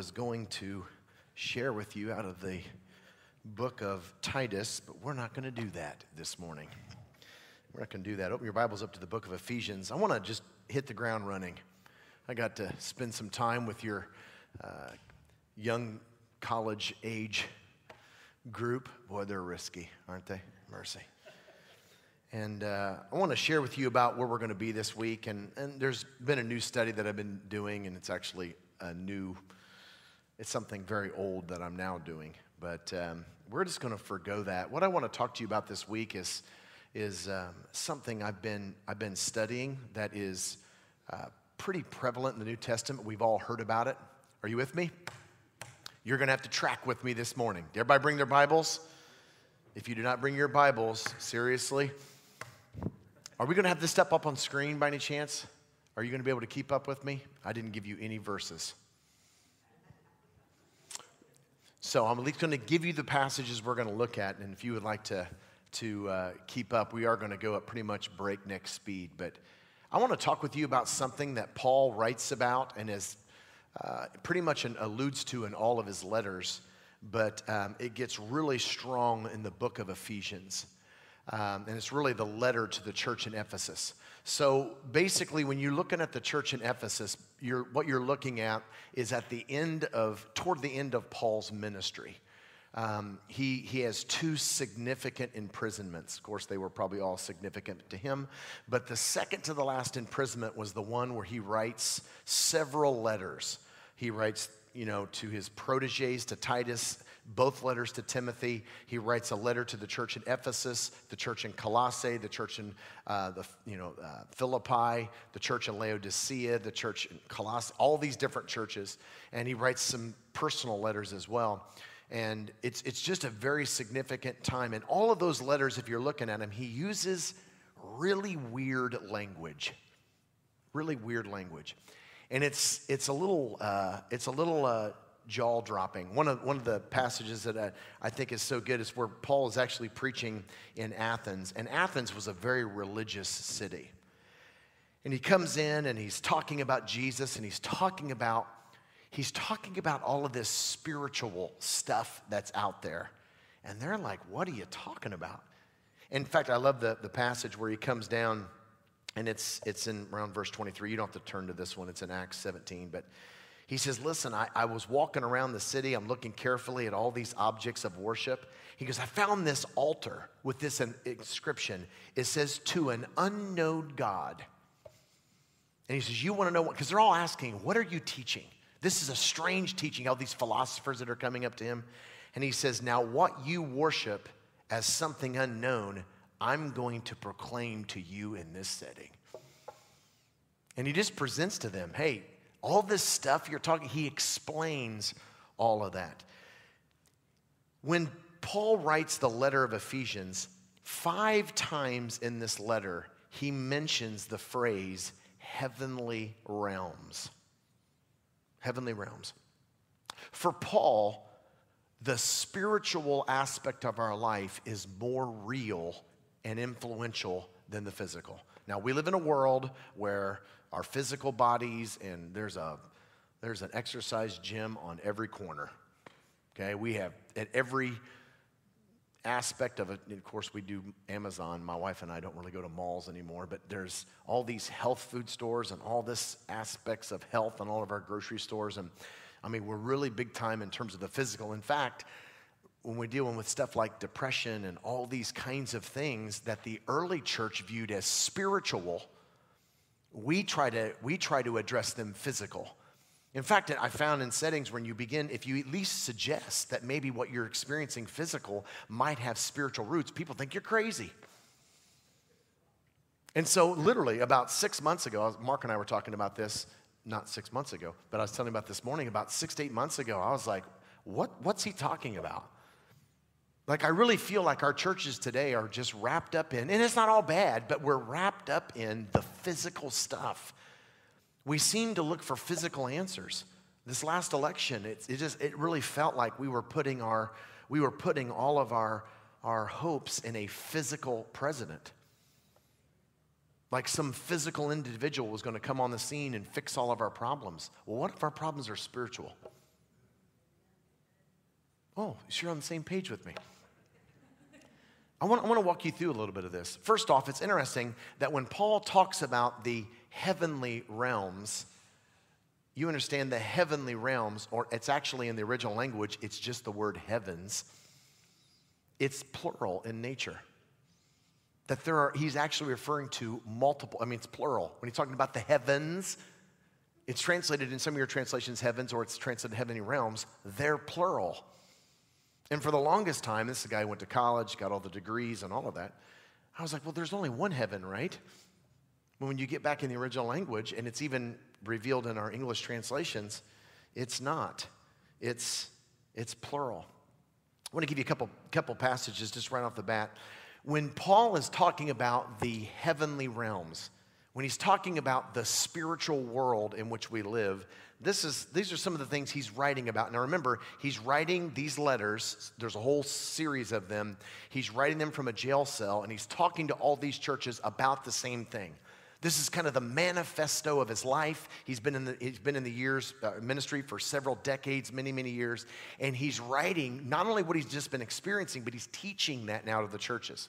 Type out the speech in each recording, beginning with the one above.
was going to share with you out of the book of Titus, but we're not going to do that this morning. We're not going to do that. Open your Bibles up to the book of Ephesians. I want to just hit the ground running. I got to spend some time with your uh, young college age group. Boy, they're risky, aren't they? Mercy. And uh, I want to share with you about where we're going to be this week. And, and there's been a new study that I've been doing, and it's actually a new, it's something very old that I'm now doing. But um, we're just going to forego that. What I want to talk to you about this week is, is um, something I've been, I've been studying that is uh, pretty prevalent in the New Testament. We've all heard about it. Are you with me? You're going to have to track with me this morning. Did everybody bring their Bibles? If you do not bring your Bibles, seriously, are we going to have this stuff up on screen by any chance? Are you going to be able to keep up with me? I didn't give you any verses. So I'm at least going to give you the passages we're going to look at, and if you would like to, to uh, keep up, we are going to go at pretty much breakneck speed. But I want to talk with you about something that Paul writes about and is uh, pretty much an, alludes to in all of his letters, but um, it gets really strong in the book of Ephesians. Um, and it's really the letter to the church in Ephesus. So basically, when you're looking at the church in Ephesus, you're, what you're looking at is at the end of, toward the end of Paul's ministry. Um, he, he has two significant imprisonments. Of course, they were probably all significant to him. But the second to the last imprisonment was the one where he writes several letters. He writes, you know, to his proteges, to Titus, both letters to Timothy. He writes a letter to the church in Ephesus, the church in Colossae, the church in uh, the, you know, uh, Philippi, the church in Laodicea, the church in Colossae, all these different churches. And he writes some personal letters as well. And it's, it's just a very significant time. And all of those letters, if you're looking at them, he uses really weird language. Really weird language. And it's, it's a little, uh, it's a little uh, jaw dropping. One of, one of the passages that I, I think is so good is where Paul is actually preaching in Athens. And Athens was a very religious city. And he comes in and he's talking about Jesus and he's talking about he's talking about all of this spiritual stuff that's out there. And they're like, What are you talking about? In fact, I love the, the passage where he comes down, and it's, it's in around verse 23. You don't have to turn to this one, it's in Acts 17. But he says, Listen, I, I was walking around the city, I'm looking carefully at all these objects of worship. He goes, I found this altar with this inscription. It says, To an unknown God. And he says, You want to know what? Because they're all asking, What are you teaching? This is a strange teaching, all these philosophers that are coming up to him. And he says, Now, what you worship as something unknown, I'm going to proclaim to you in this setting. And he just presents to them, Hey, all this stuff you're talking, he explains all of that. When Paul writes the letter of Ephesians, five times in this letter, he mentions the phrase heavenly realms heavenly realms. For Paul, the spiritual aspect of our life is more real and influential than the physical. Now, we live in a world where our physical bodies, and there's, a, there's an exercise gym on every corner. Okay, we have at every aspect of it, of course, we do Amazon. My wife and I don't really go to malls anymore, but there's all these health food stores and all this aspects of health and all of our grocery stores. And I mean, we're really big time in terms of the physical. In fact, when we're dealing with stuff like depression and all these kinds of things that the early church viewed as spiritual, we try to, we try to address them physical. In fact, I found in settings when you begin, if you at least suggest that maybe what you're experiencing physical might have spiritual roots, people think you're crazy. And so, literally, about six months ago, Mark and I were talking about this, not six months ago, but I was telling about this morning, about six to eight months ago, I was like, what, what's he talking about? Like, I really feel like our churches today are just wrapped up in, and it's not all bad, but we're wrapped up in the physical stuff we seem to look for physical answers. This last election, it, it just it really felt like we were putting our we were putting all of our our hopes in a physical president. Like some physical individual was going to come on the scene and fix all of our problems. Well, what if our problems are spiritual? Oh, you're on the same page with me. I want, I want to walk you through a little bit of this. First off, it's interesting that when Paul talks about the heavenly realms, you understand the heavenly realms, or it's actually in the original language, it's just the word heavens. It's plural in nature. That there are, he's actually referring to multiple, I mean, it's plural. When he's talking about the heavens, it's translated in some of your translations heavens, or it's translated heavenly realms, they're plural. And for the longest time, this guy went to college, got all the degrees and all of that. I was like, well, there's only one heaven, right? But when you get back in the original language, and it's even revealed in our English translations, it's not. It's, it's plural. I want to give you a couple, couple passages just right off the bat. When Paul is talking about the heavenly realms, when he's talking about the spiritual world in which we live, this is, these are some of the things he's writing about. Now remember, he's writing these letters, there's a whole series of them. He's writing them from a jail cell, and he's talking to all these churches about the same thing. This is kind of the manifesto of his life. He's been in the, he's been in the years uh, ministry for several decades, many, many years. And he's writing not only what he's just been experiencing, but he's teaching that now to the churches.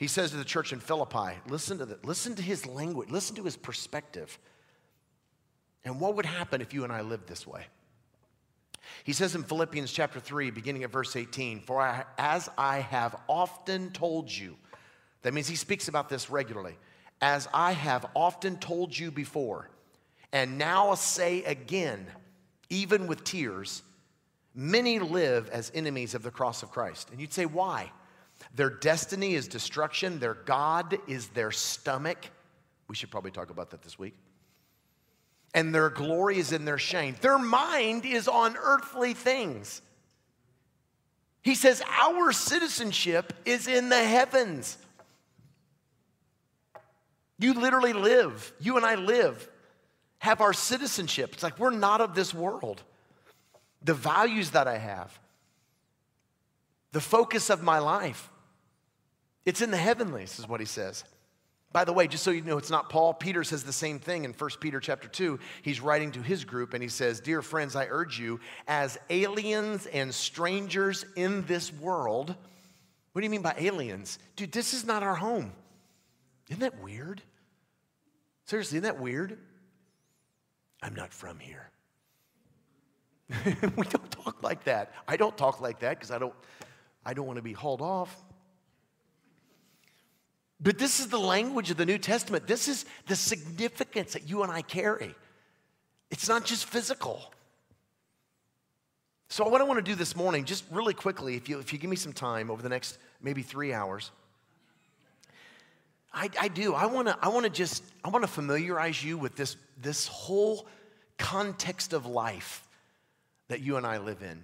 He says to the church in Philippi, listen to, the, listen to his language, listen to his perspective. And what would happen if you and I lived this way? He says in Philippians chapter 3, beginning at verse 18, For I, as I have often told you, that means he speaks about this regularly, as I have often told you before, and now say again, even with tears, many live as enemies of the cross of Christ. And you'd say, why? Their destiny is destruction, their God is their stomach. We should probably talk about that this week and their glory is in their shame. Their mind is on earthly things. He says, Our citizenship is in the heavens. You literally live, you and I live, have our citizenship. It's like we're not of this world. The values that I have, the focus of my life, it's in the heavenlies, is what he says. By the way, just so you know, it's not Paul. Peter says the same thing in 1 Peter chapter 2. He's writing to his group and he says, Dear friends, I urge you, as aliens and strangers in this world. What do you mean by aliens? Dude, this is not our home. Isn't that weird? Seriously, isn't that weird? I'm not from here. we don't talk like that. I don't talk like that because I don't, I don't want to be hauled off. But this is the language of the New Testament. This is the significance that you and I carry. It's not just physical. So, what I want to do this morning, just really quickly, if you, if you give me some time over the next maybe three hours, I, I do. I want to I wanna just, I want to familiarize you with this, this whole context of life that you and I live in.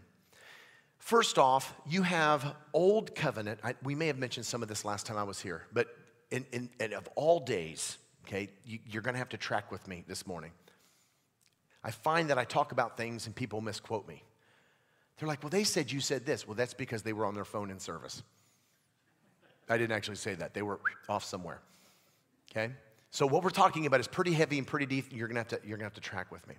First off, you have Old Covenant. I, we may have mentioned some of this last time I was here, but in, and of all days, okay, you, you're to have to track with me this morning. I find that I talk about things and people misquote me. They're like, well, they said you said this. Well, that's because they were on their phone in service. I didn't actually say that. They were off somewhere. Okay? So what we're talking about is pretty heavy and pretty deep. You're gonna have to, you're gonna have to track with me.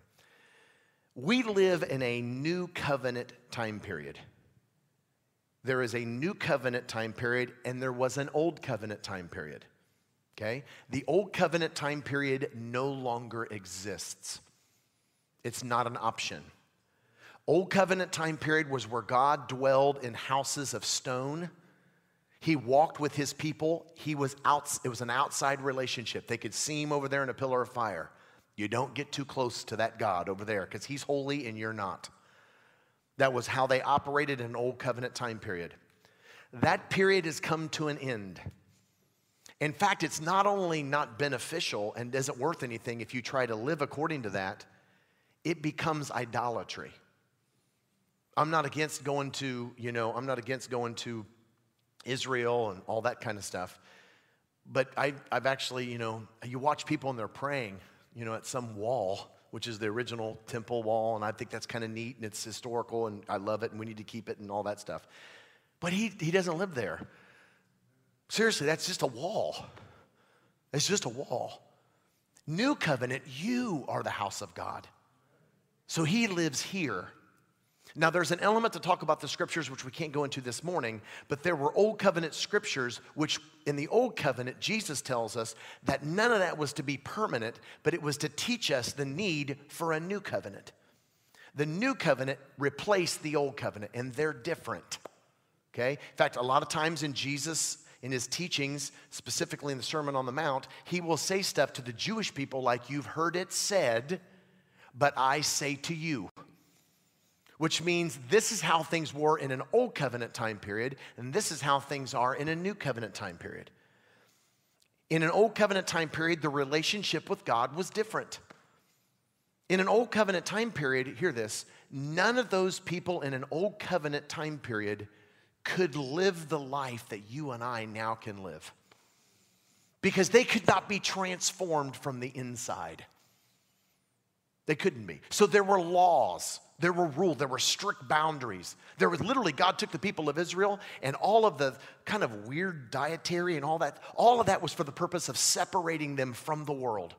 We live in a new covenant time period. There is a new covenant time period, and there was an old covenant time period. Okay? The old covenant time period no longer exists, it's not an option. Old covenant time period was where God dwelled in houses of stone. He walked with his people. He was out, it was an outside relationship. They could see him over there in a pillar of fire. You don't get too close to that God over there because he's holy and you're not. That was how they operated in an old covenant time period. That period has come to an end. In fact, it's not only not beneficial and isn't worth anything if you try to live according to that, it becomes idolatry. I'm not against going to, you know, I'm not against going to Israel and all that kind of stuff. But I, have actually, you know, you watch people and they're praying, you know, at some wall which is the original temple wall, and I think that's kind of neat and it's historical and I love it and we need to keep it and all that stuff. But he, he doesn't live there. Seriously, that's just a wall. It's just a wall. New covenant, you are the house of God. So he lives here. Now, there's an element to talk about the scriptures which we can't go into this morning, but there were old covenant scriptures which, in the old covenant, Jesus tells us that none of that was to be permanent, but it was to teach us the need for a new covenant. The new covenant replaced the old covenant, and they're different. Okay? In fact, a lot of times in Jesus, in his teachings, specifically in the Sermon on the Mount, he will say stuff to the Jewish people like, You've heard it said, but I say to you which means this is how things were in an old covenant time period, and this is how things are in a new covenant time period. In an old covenant time period, the relationship with God was different. In an old covenant time period, hear this, none of those people in an old covenant time period could live the life that you and I now can live because they could not be transformed from the inside. They couldn't be. So there were laws there were rules, there were strict boundaries. There was literally, God took the people of Israel and all of the kind of weird dietary and all that, all of that was for the purpose of separating them from the world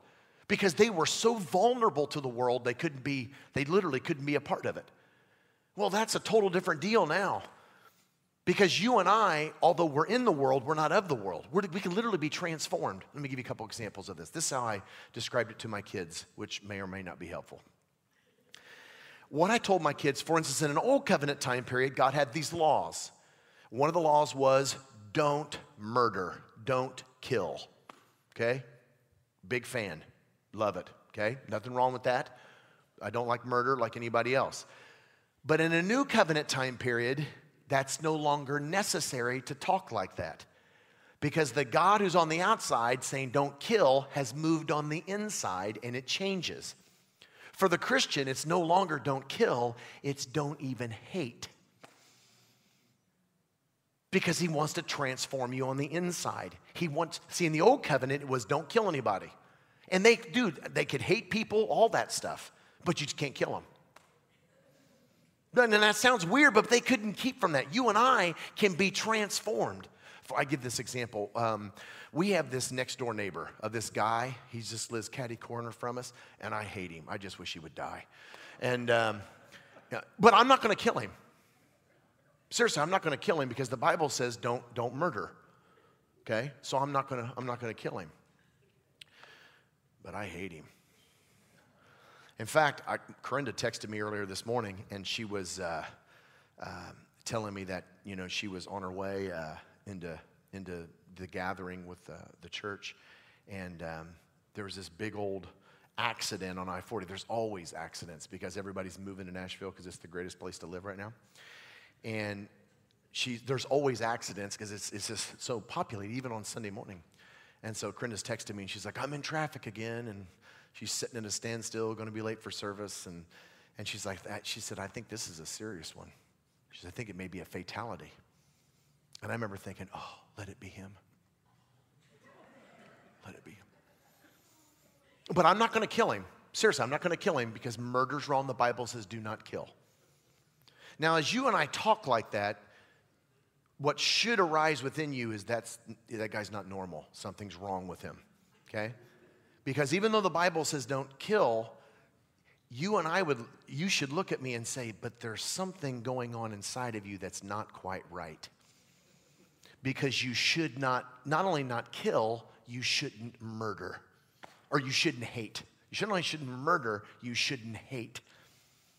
because they were so vulnerable to the world, they couldn't be, they literally couldn't be a part of it. Well, that's a total different deal now. Because you and I, although we're in the world, we're not of the world. We're, we can literally be transformed. Let me give you a couple examples of this. This is how I described it to my kids, which may or may not be helpful. What I told my kids, for instance, in an old covenant time period, God had these laws. One of the laws was don't murder, don't kill. Okay? Big fan. Love it. Okay? Nothing wrong with that. I don't like murder like anybody else. But in a new covenant time period, that's no longer necessary to talk like that. Because the God who's on the outside saying don't kill has moved on the inside and it changes. For the Christian, it's no longer don't kill, it's don't even hate. Because he wants to transform you on the inside. He wants, see, in the old covenant, it was don't kill anybody. And they, dude, they could hate people, all that stuff, but you just can't kill them. And that sounds weird, but they couldn't keep from that. You and I can be transformed. I give this example. Um, we have this next door neighbor of this guy. He just lives catty corner from us, and I hate him. I just wish he would die. And, um, yeah, but I'm not going to kill him. Seriously, I'm not going to kill him because the Bible says don't, don't murder. Okay? So I'm not going to I'm not going to kill him. But I hate him. In fact, I, Corinda texted me earlier this morning, and she was uh, uh, telling me that you know she was on her way uh, into into the gathering with the, the church, and um, there was this big old accident on I 40. There's always accidents because everybody's moving to Nashville because it's the greatest place to live right now. And she, there's always accidents because it's, it's just so populated, even on Sunday morning. And so Corinda's texted me and she's like, I'm in traffic again. And she's sitting in a standstill, going to be late for service. And, and she's like, that. she said, I think this is a serious one. She said, I think it may be a fatality. And I remember thinking, oh, let it be him. Let it be. him. But I'm not going to kill him. Seriously, I'm not going to kill him because murder's wrong. The Bible says do not kill. Now, as you and I talk like that, what should arise within you is that's, that guy's not normal. Something's wrong with him, okay? Because even though the Bible says don't kill, you and I would, you should look at me and say, but there's something going on inside of you that's not quite right. Because you should not, not only not kill, you shouldn't murder or you shouldn't hate. You shouldn't only shouldn't murder, you shouldn't hate.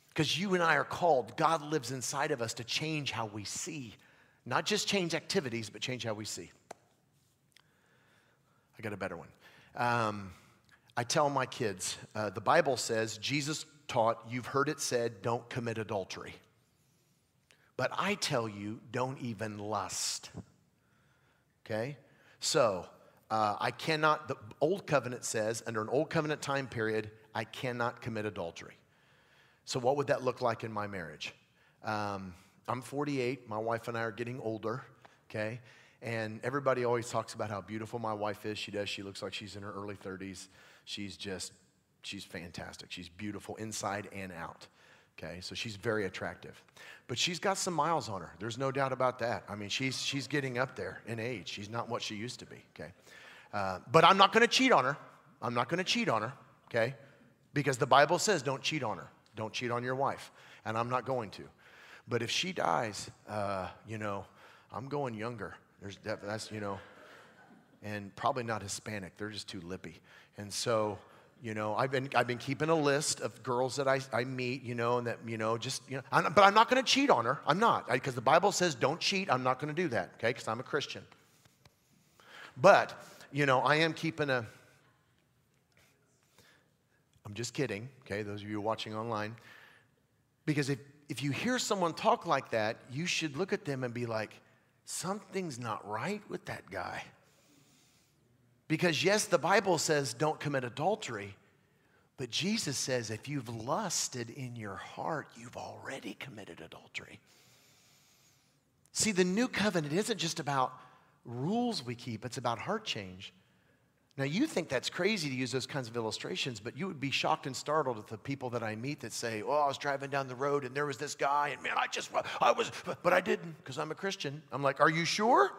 Because you and I are called, God lives inside of us to change how we see. Not just change activities, but change how we see. I got a better one. Um, I tell my kids, uh, the Bible says, Jesus taught, you've heard it said, don't commit adultery. But I tell you, don't even lust. Okay? So, uh, I cannot, the old covenant says, under an old covenant time period, I cannot commit adultery. So, what would that look like in my marriage? Um, I'm 48, my wife and I are getting older, okay? And everybody always talks about how beautiful my wife is. She does. She looks like she's in her early 30s. She's just, she's fantastic. She's beautiful inside and out. Okay, so she's very attractive. But she's got some miles on her. There's no doubt about that. I mean, she's, she's getting up there in age. She's not what she used to be. Okay. Uh, but I'm not going to cheat on her. I'm not going to cheat on her. Okay. Because the Bible says don't cheat on her. Don't cheat on your wife. And I'm not going to. But if she dies, uh, you know, I'm going younger. There's that's you know, and probably not Hispanic. They're just too lippy. And so, you know, I've been I've been keeping a list of girls that I, I meet, you know, and that you know, just you know, I'm, but I'm not going to cheat on her. I'm not because the Bible says don't cheat. I'm not going to do that. Okay, because I'm a Christian. But you know, I am keeping a. I'm just kidding. Okay, those of you watching online, because if if you hear someone talk like that, you should look at them and be like, something's not right with that guy. Because, yes, the Bible says don't commit adultery, but Jesus says if you've lusted in your heart, you've already committed adultery. See, the new covenant isn't just about rules we keep, it's about heart change. Now, you think that's crazy to use those kinds of illustrations, but you would be shocked and startled at the people that I meet that say, Oh, I was driving down the road and there was this guy, and man, I just, I was, but I didn't because I'm a Christian. I'm like, Are you sure?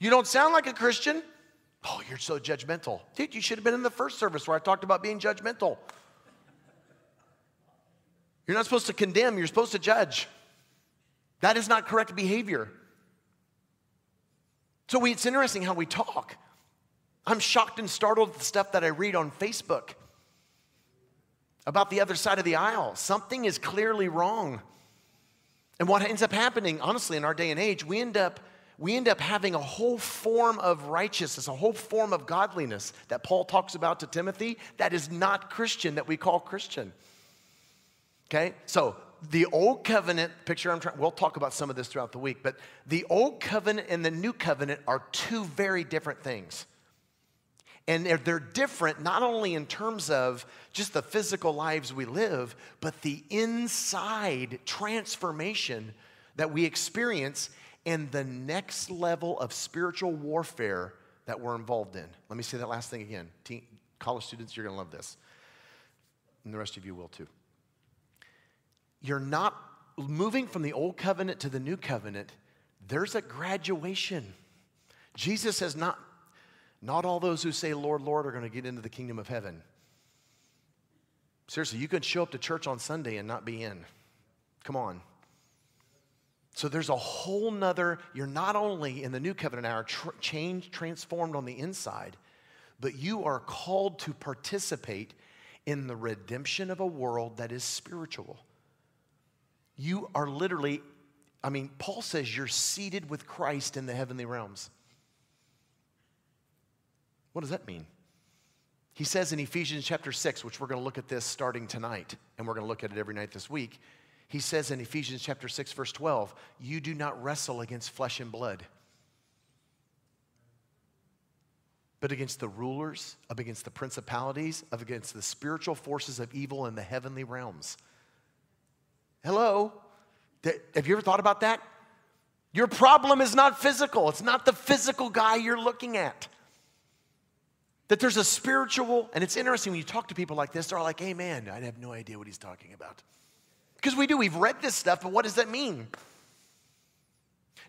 You don't sound like a Christian. Oh, you're so judgmental. Dude, you should have been in the first service where I talked about being judgmental. You're not supposed to condemn, you're supposed to judge. That is not correct behavior. So we, it's interesting how we talk. I'm shocked and startled at the stuff that I read on Facebook about the other side of the aisle. Something is clearly wrong. And what ends up happening, honestly, in our day and age, we end up we end up having a whole form of righteousness, a whole form of godliness that Paul talks about to Timothy that is not Christian, that we call Christian. Okay? So the old covenant picture I'm trying we'll talk about some of this throughout the week, but the old covenant and the new covenant are two very different things. And they're, different not only in terms of just the physical lives we live, but the inside transformation that we experience and the next level of spiritual warfare that we're involved in. Let me say that last thing again. Teen, college students, you're going to love this. And the rest of you will too. You're not moving from the old covenant to the new covenant, there's a graduation. Jesus has not not all those who say, Lord, Lord, are going to get into the kingdom of heaven. Seriously, you can show up to church on Sunday and not be in. Come on. So there's a whole nother, you're not only in the new covenant hour tr- changed, transformed on the inside, but you are called to participate in the redemption of a world that is spiritual. You are literally, I mean, Paul says you're seated with Christ in the heavenly realms. What does that mean? He says in Ephesians chapter 6, which we're going to look at this starting tonight, and we're going to look at it every night this week. He says in Ephesians chapter 6, verse 12, you do not wrestle against flesh and blood, but against the rulers, up against the principalities, up against the spiritual forces of evil in the heavenly realms. Hello? Have you ever thought about that? Your problem is not physical, it's not the physical guy you're looking at. That there's a spiritual, and it's interesting when you talk to people like this, they're like, hey man, I have no idea what he's talking about. Because we do, we've read this stuff, but what does that mean?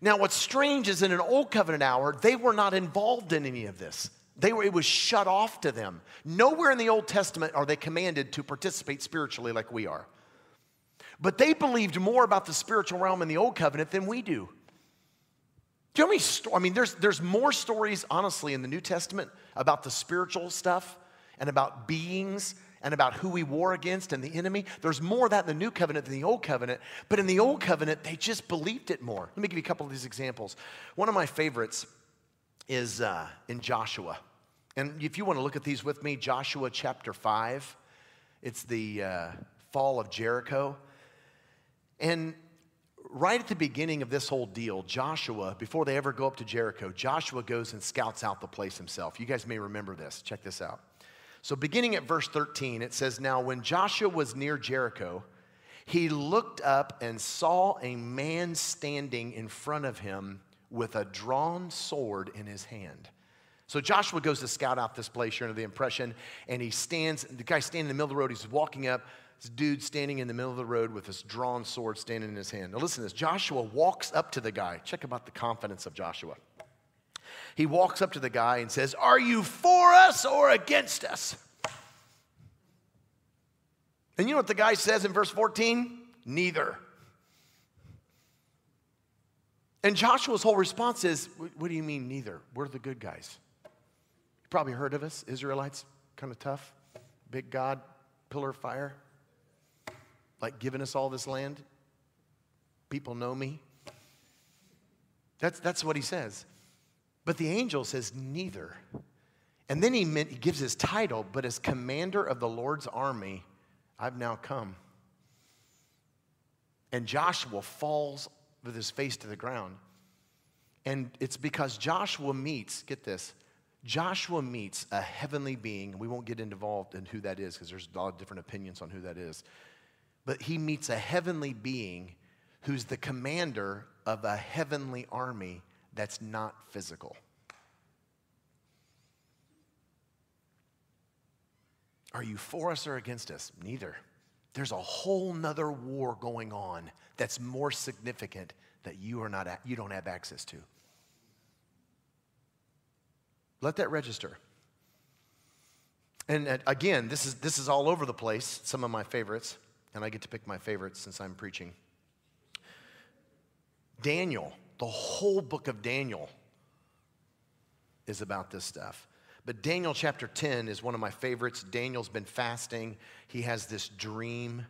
Now, what's strange is in an old covenant hour, they were not involved in any of this. They were, it was shut off to them. Nowhere in the Old Testament are they commanded to participate spiritually like we are. But they believed more about the spiritual realm in the Old Covenant than we do. Do you know how many sto- I mean, there's, there's more stories, honestly, in the New Testament about the spiritual stuff and about beings and about who we war against and the enemy. There's more of that in the New Covenant than the Old Covenant. But in the Old Covenant, they just believed it more. Let me give you a couple of these examples. One of my favorites is uh, in Joshua. And if you want to look at these with me, Joshua chapter 5, it's the uh, fall of Jericho. And right at the beginning of this whole deal, Joshua, before they ever go up to Jericho, Joshua goes and scouts out the place himself. You guys may remember this. Check this out. So, beginning at verse 13, it says, Now when Joshua was near Jericho, he looked up and saw a man standing in front of him with a drawn sword in his hand. So Joshua goes to scout out this place, you're under the impression, and he stands, the guy standing in the middle of the road, he's walking up, this dude standing in the middle of the road with this drawn sword standing in his hand. Now, listen to this. Joshua walks up to the guy. Check about the confidence of Joshua. He walks up to the guy and says, Are you for us or against us? And you know what the guy says in verse 14? Neither. And Joshua's whole response is, What do you mean, neither? We're the good guys. You probably heard of us, Israelites, kind of tough, big God, pillar of fire, like giving us all this land. People know me. That's, that's what he says. But the angel says, Neither. And then he, meant, he gives his title, but as commander of the Lord's army, I've now come. And Joshua falls with his face to the ground. And it's because Joshua meets, get this, Joshua meets a heavenly being. We won't get involved in who that is because there's a lot of different opinions on who that is. But he meets a heavenly being who's the commander of a heavenly army that's not physical. Are you for us or against us? Neither. There's a whole nother war going on that's more significant that you are not you don't have access to. Let that register. And again, this is this is all over the place, some of my favorites, and I get to pick my favorites since I'm preaching. Daniel, the whole book of Daniel is about this stuff. But Daniel chapter 10 is one of my favorites. Daniel's been fasting. He has this dream.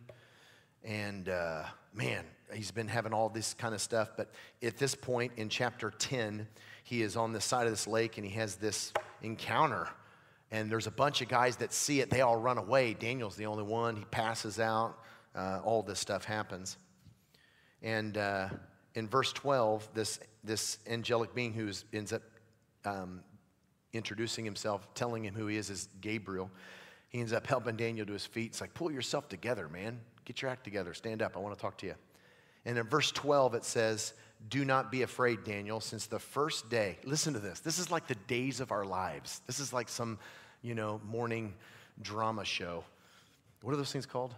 And uh, man, he's been having all this kind of stuff. But at this point in chapter 10, he is on the side of this lake and he has this encounter. And there's a bunch of guys that see it. They all run away. Daniel's the only one. He passes out. Uh, all this stuff happens. And uh, in verse 12, this, this angelic being who ends up um, introducing himself, telling him who he is, is Gabriel. He ends up helping Daniel to his feet. It's like, pull yourself together, man. Get your act together. Stand up. I want to talk to you. And in verse 12, it says, Do not be afraid, Daniel, since the first day, listen to this. This is like the days of our lives. This is like some, you know, morning drama show. What are those things called?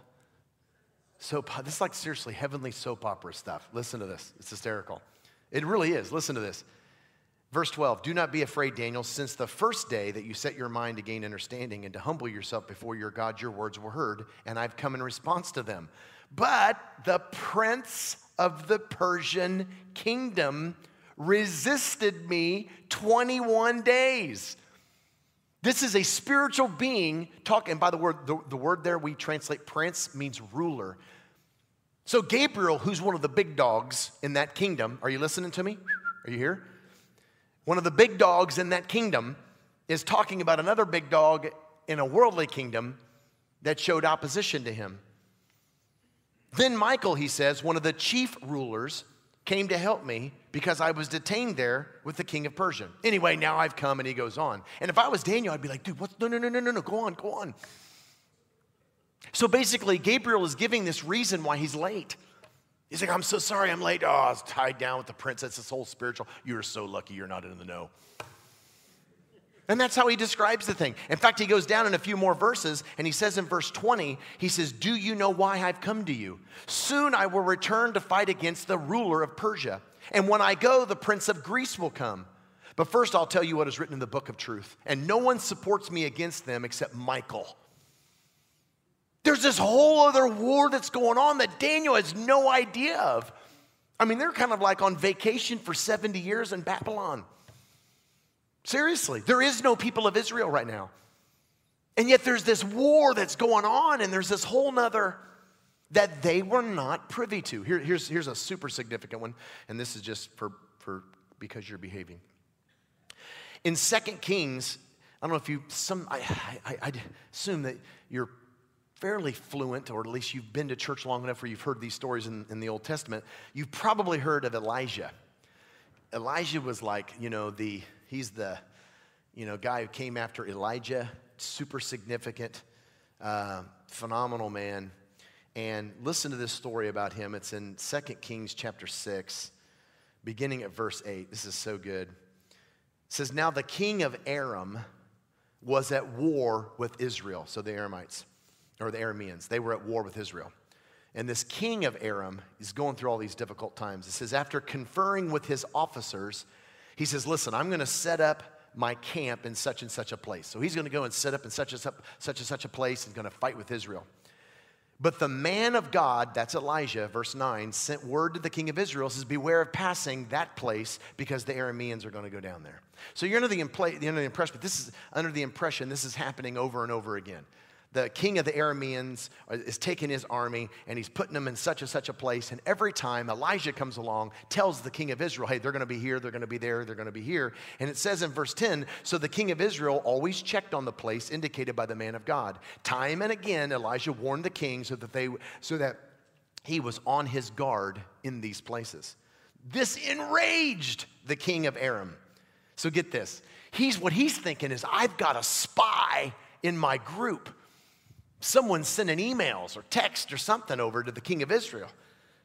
Soap. This is like seriously heavenly soap opera stuff. Listen to this. It's hysterical. It really is. Listen to this. Verse 12 Do not be afraid, Daniel, since the first day that you set your mind to gain understanding and to humble yourself before your God, your words were heard, and I've come in response to them. But the prince of the Persian kingdom resisted me 21 days. This is a spiritual being talking, And by the word, the, the word there we translate prince means ruler. So, Gabriel, who's one of the big dogs in that kingdom, are you listening to me? Are you here? one of the big dogs in that kingdom is talking about another big dog in a worldly kingdom that showed opposition to him. Then Michael, he says, one of the chief rulers, came to help me because I was detained there with the king of Persia. Anyway, now I've come, and he goes on. And if I was Daniel, I'd be like, dude, what? No, no, no, no, no, no, go on, go on. So basically, Gabriel is giving this reason why he's late. He's like, I'm so sorry I'm late. Oh, I was tied down with the princess, this whole spiritual. You're so lucky you're not in the know. And that's how he describes the thing. In fact, he goes down in a few more verses and he says in verse 20, he says, Do you know why I've come to you? Soon I will return to fight against the ruler of Persia. And when I go, the prince of Greece will come. But first, I'll tell you what is written in the book of truth. And no one supports me against them except Michael there's this whole other war that's going on that Daniel has no idea of. I mean, they're kind of like on vacation for 70 years in Babylon. Seriously, there is no people of Israel right now. And yet there's this war that's going on, and there's this whole nother that they were not privy to. Here, here's, here's a super significant one, and this is just for, for because you're behaving. In Second Kings, I don't know if you, some, I, I, I assume that you're fairly fluent, or at least you've been to church long enough where you've heard these stories in, in the Old Testament, you've probably heard of Elisha. Elisha was like, you know, the, he's the, you know, guy who came after Elijah, super significant, uh, phenomenal man. And listen to this story about him. It's in 2 Kings chapter 6, beginning at verse 8. This is so good. It says, Now the king of Aram was at war with Israel, so the Aramites or the Arameans. They were at war with Israel. And this king of Aram is going through all these difficult times. It says, after conferring with his officers, he says, Listen, I'm going to set up my camp in such and such a place. So he's going to go and set up in such and such, such and such a place and going to fight with Israel. But the man of God, that's Elisha, verse 9, sent word to the king of Israel, says, Beware of passing that place because the Arameans are going to go down there. So you're under the, impl- under the impression, but this is under the impression this is happening over and over again the king of the Arameans is taking his army and he's putting them in such and such a place. And every time Elisha comes along, tells the king of Israel, hey, they're going to be here, they're going to be there, they're going to be here. And it says in verse 10 so the king of Israel always checked on the place indicated by the man of God. Time and again, Elisha warned the king so that, they, so that he was on his guard in these places. This enraged the king of Aram. So get this. He's what he's thinking is I've got a spy in my group someone's sending emails or text or something over to the king of Israel.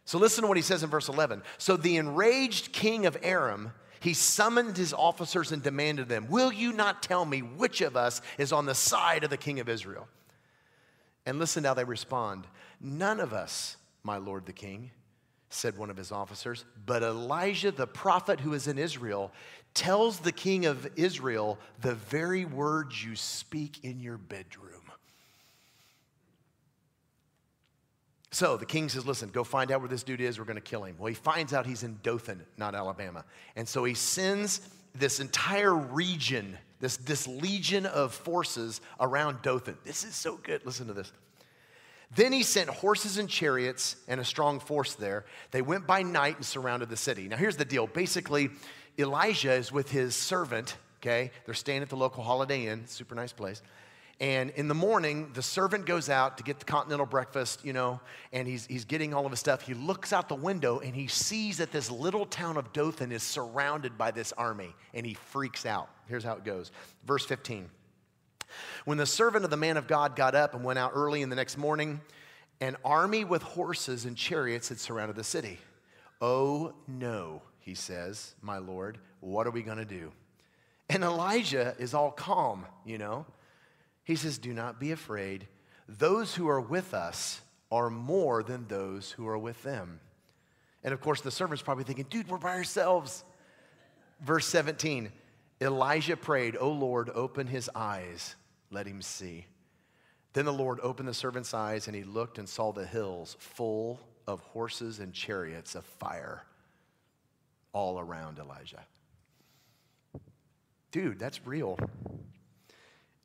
So listen to what he says in verse 11. So the enraged king of Aram, he summoned his officers and demanded them, Will you not tell me which of us is on the side of the king of Israel? And listen how they respond. None of us, my lord the king, said one of his officers, but Elisha the prophet who is in Israel tells the king of Israel the very words you speak in your bedroom. So the king says, Listen, go find out where this dude is. We're going to kill him. Well, he finds out he's in Dothan, not Alabama. And so he sends this entire region, this, this legion of forces around Dothan. This is so good. Listen to this. Then he sent horses and chariots and a strong force there. They went by night and surrounded the city. Now, here's the deal basically, Elisha is with his servant, okay? They're staying at the local Holiday Inn, super nice place. And in the morning, the servant goes out to get the continental breakfast, you know, and he's, he's getting all of his stuff. He looks out the window and he sees that this little town of Dothan is surrounded by this army, and he freaks out. Here's how it goes. Verse 15. When the servant of the man of God got up and went out early in the next morning, an army with horses and chariots had surrounded the city. Oh no, he says, my Lord, what are we going to do? And Elisha is all calm, you know. He says, Do not be afraid. Those who are with us are more than those who are with them. And of course, the servant's probably thinking, Dude, we're by ourselves. Verse 17 Elisha prayed, O Lord, open his eyes, let him see. Then the Lord opened the servant's eyes, and he looked and saw the hills full of horses and chariots of fire all around Elisha. Dude, that's real.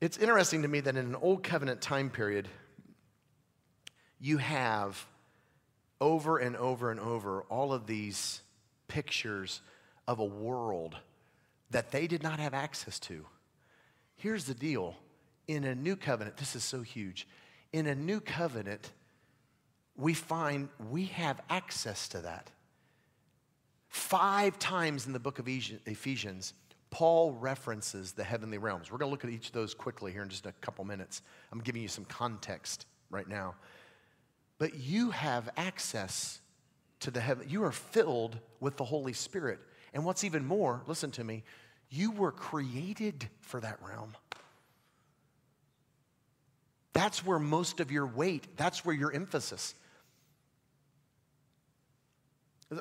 It's interesting to me that in an old covenant time period, you have over and over and over all of these pictures of a world that they did not have access to. Here's the deal in a new covenant, this is so huge. In a new covenant, we find we have access to that. Five times in the book of Ephesians, Paul references the heavenly realms. We're going to look at each of those quickly here in just a couple minutes. I'm giving you some context right now. But you have access to the heaven. You are filled with the Holy Spirit. And what's even more, listen to me, you were created for that realm. That's where most of your weight, that's where your emphasis.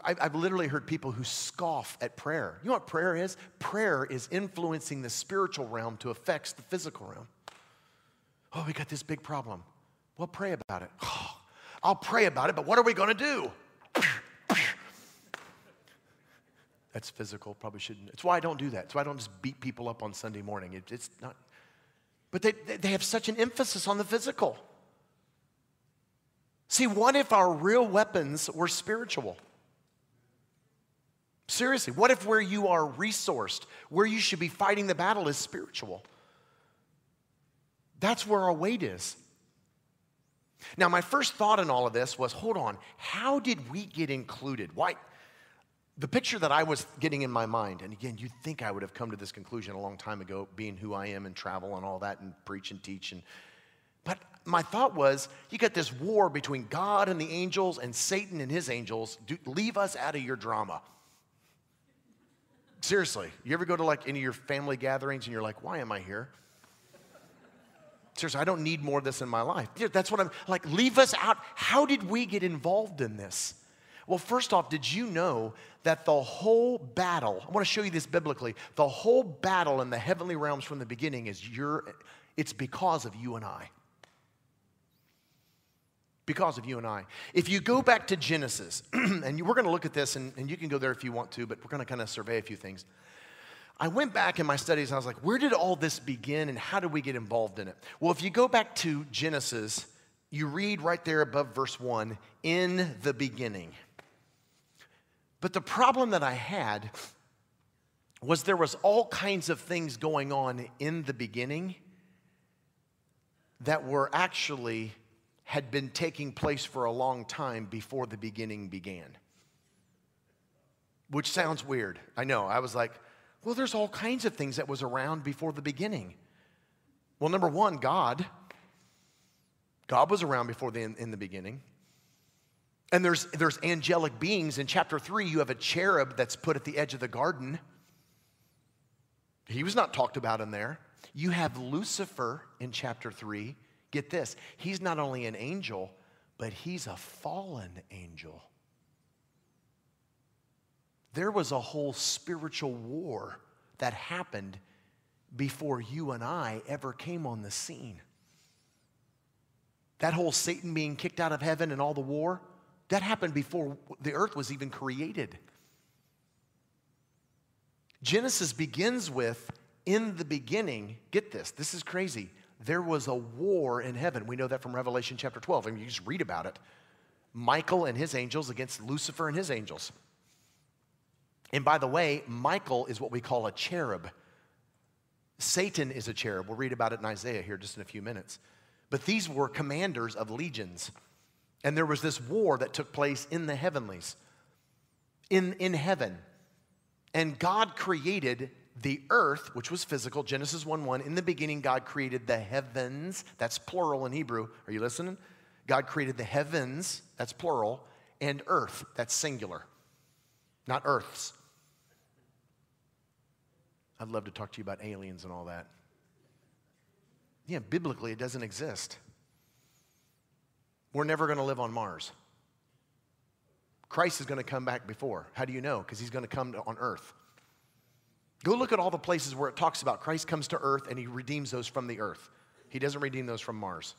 I've literally heard people who scoff at prayer. You know what prayer is? Prayer is influencing the spiritual realm to affect the physical realm. Oh, we got this big problem. Well, pray about it. Oh, I'll pray about it, but what are we going to do? That's physical, probably shouldn't. It's why I don't do that. It's why I don't just beat people up on Sunday morning. It, it's not. But they, they have such an emphasis on the physical. See, what if our real weapons were spiritual? Seriously, what if where you are resourced, where you should be fighting the battle is spiritual? That's where our weight is. Now, my first thought in all of this was hold on, how did we get included? Why? The picture that I was getting in my mind, and again, you'd think I would have come to this conclusion a long time ago, being who I am and travel and all that, and preach and teach. And, but my thought was, you got this war between God and the angels and Satan and his angels. Do, leave us out of your drama. Seriously, you ever go to like any of your family gatherings and you're like, why am I here? Seriously, I don't need more of this in my life. That's what I'm like, leave us out. How did we get involved in this? Well, first off, did you know that the whole battle, I want to show you this biblically, the whole battle in the heavenly realms from the beginning is your, it's because of you and I. Because of you and I. If you go back to Genesis, and we're going to look at this, and, and you can go there if you want to, but we're going to kind of survey a few things. I went back in my studies and I was like, where did all this begin and how did we get involved in it? Well, if you go back to Genesis, you read right there above verse 1 in the beginning. But the problem that I had was there was all kinds of things going on in the beginning that were actually had been taking place for a long time before the beginning began. Which sounds weird. I know. I was like, well, there's all kinds of things that was around before the beginning. Well, number one, God. God was around before the in, in the beginning. And there's, there's angelic beings. In chapter three, you have a cherub that's put at the edge of the garden. He was not talked about in there. You have Lucifer in chapter 3. Get this, he's not only an angel, but he's a fallen angel. There was a whole spiritual war that happened before you and I ever came on the scene. That whole Satan being kicked out of heaven and all the war, that happened before the earth was even created. Genesis begins with, in the beginning, get this, this is crazy. There was a war in heaven. We know that from Revelation chapter 12. I mean, you just read about it. Michael and his angels against Lucifer and his angels. And by the way, Michael is what we call a cherub. Satan is a cherub. We'll read about it in Isaiah here just in a few minutes. But these were commanders of legions. And there was this war that took place in the heavenlies, in, in heaven. And God created the earth, which was physical, Genesis 1 1. In the beginning, God created the heavens. That's plural in Hebrew. Are you listening? God created the heavens, that's plural, and earth, that's singular, not earths. I'd love to talk to you about aliens and all that. Yeah, biblically, it doesn't exist. We're never going to live on Mars. Christ is going to come back before. How do you know? Because he's going to come on earth. Go look at all the places where it talks about Christ comes to earth and he redeems those from the earth. He doesn't redeem those from Mars.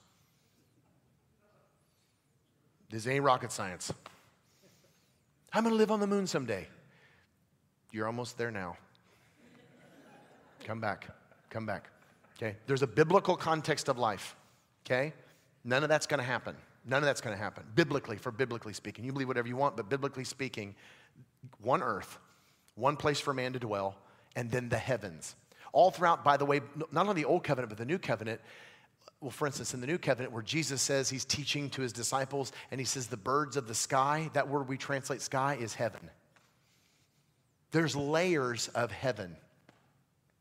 This ain't rocket science. I'm going to live on the moon someday. You're almost there now. Come back. Come back. Okay? There's a biblical context of life. Okay? None of that's going to happen. None of that's going to happen. Biblically, for biblically speaking. You believe whatever you want, but biblically speaking, one earth, one place for man to dwell, and then the heavens. All throughout, by the way, not only the old covenant, but the new covenant. Well, for instance, in the new covenant, where Jesus says he's teaching to his disciples, and he says, the birds of the sky, that word we translate sky is heaven. There's layers of heaven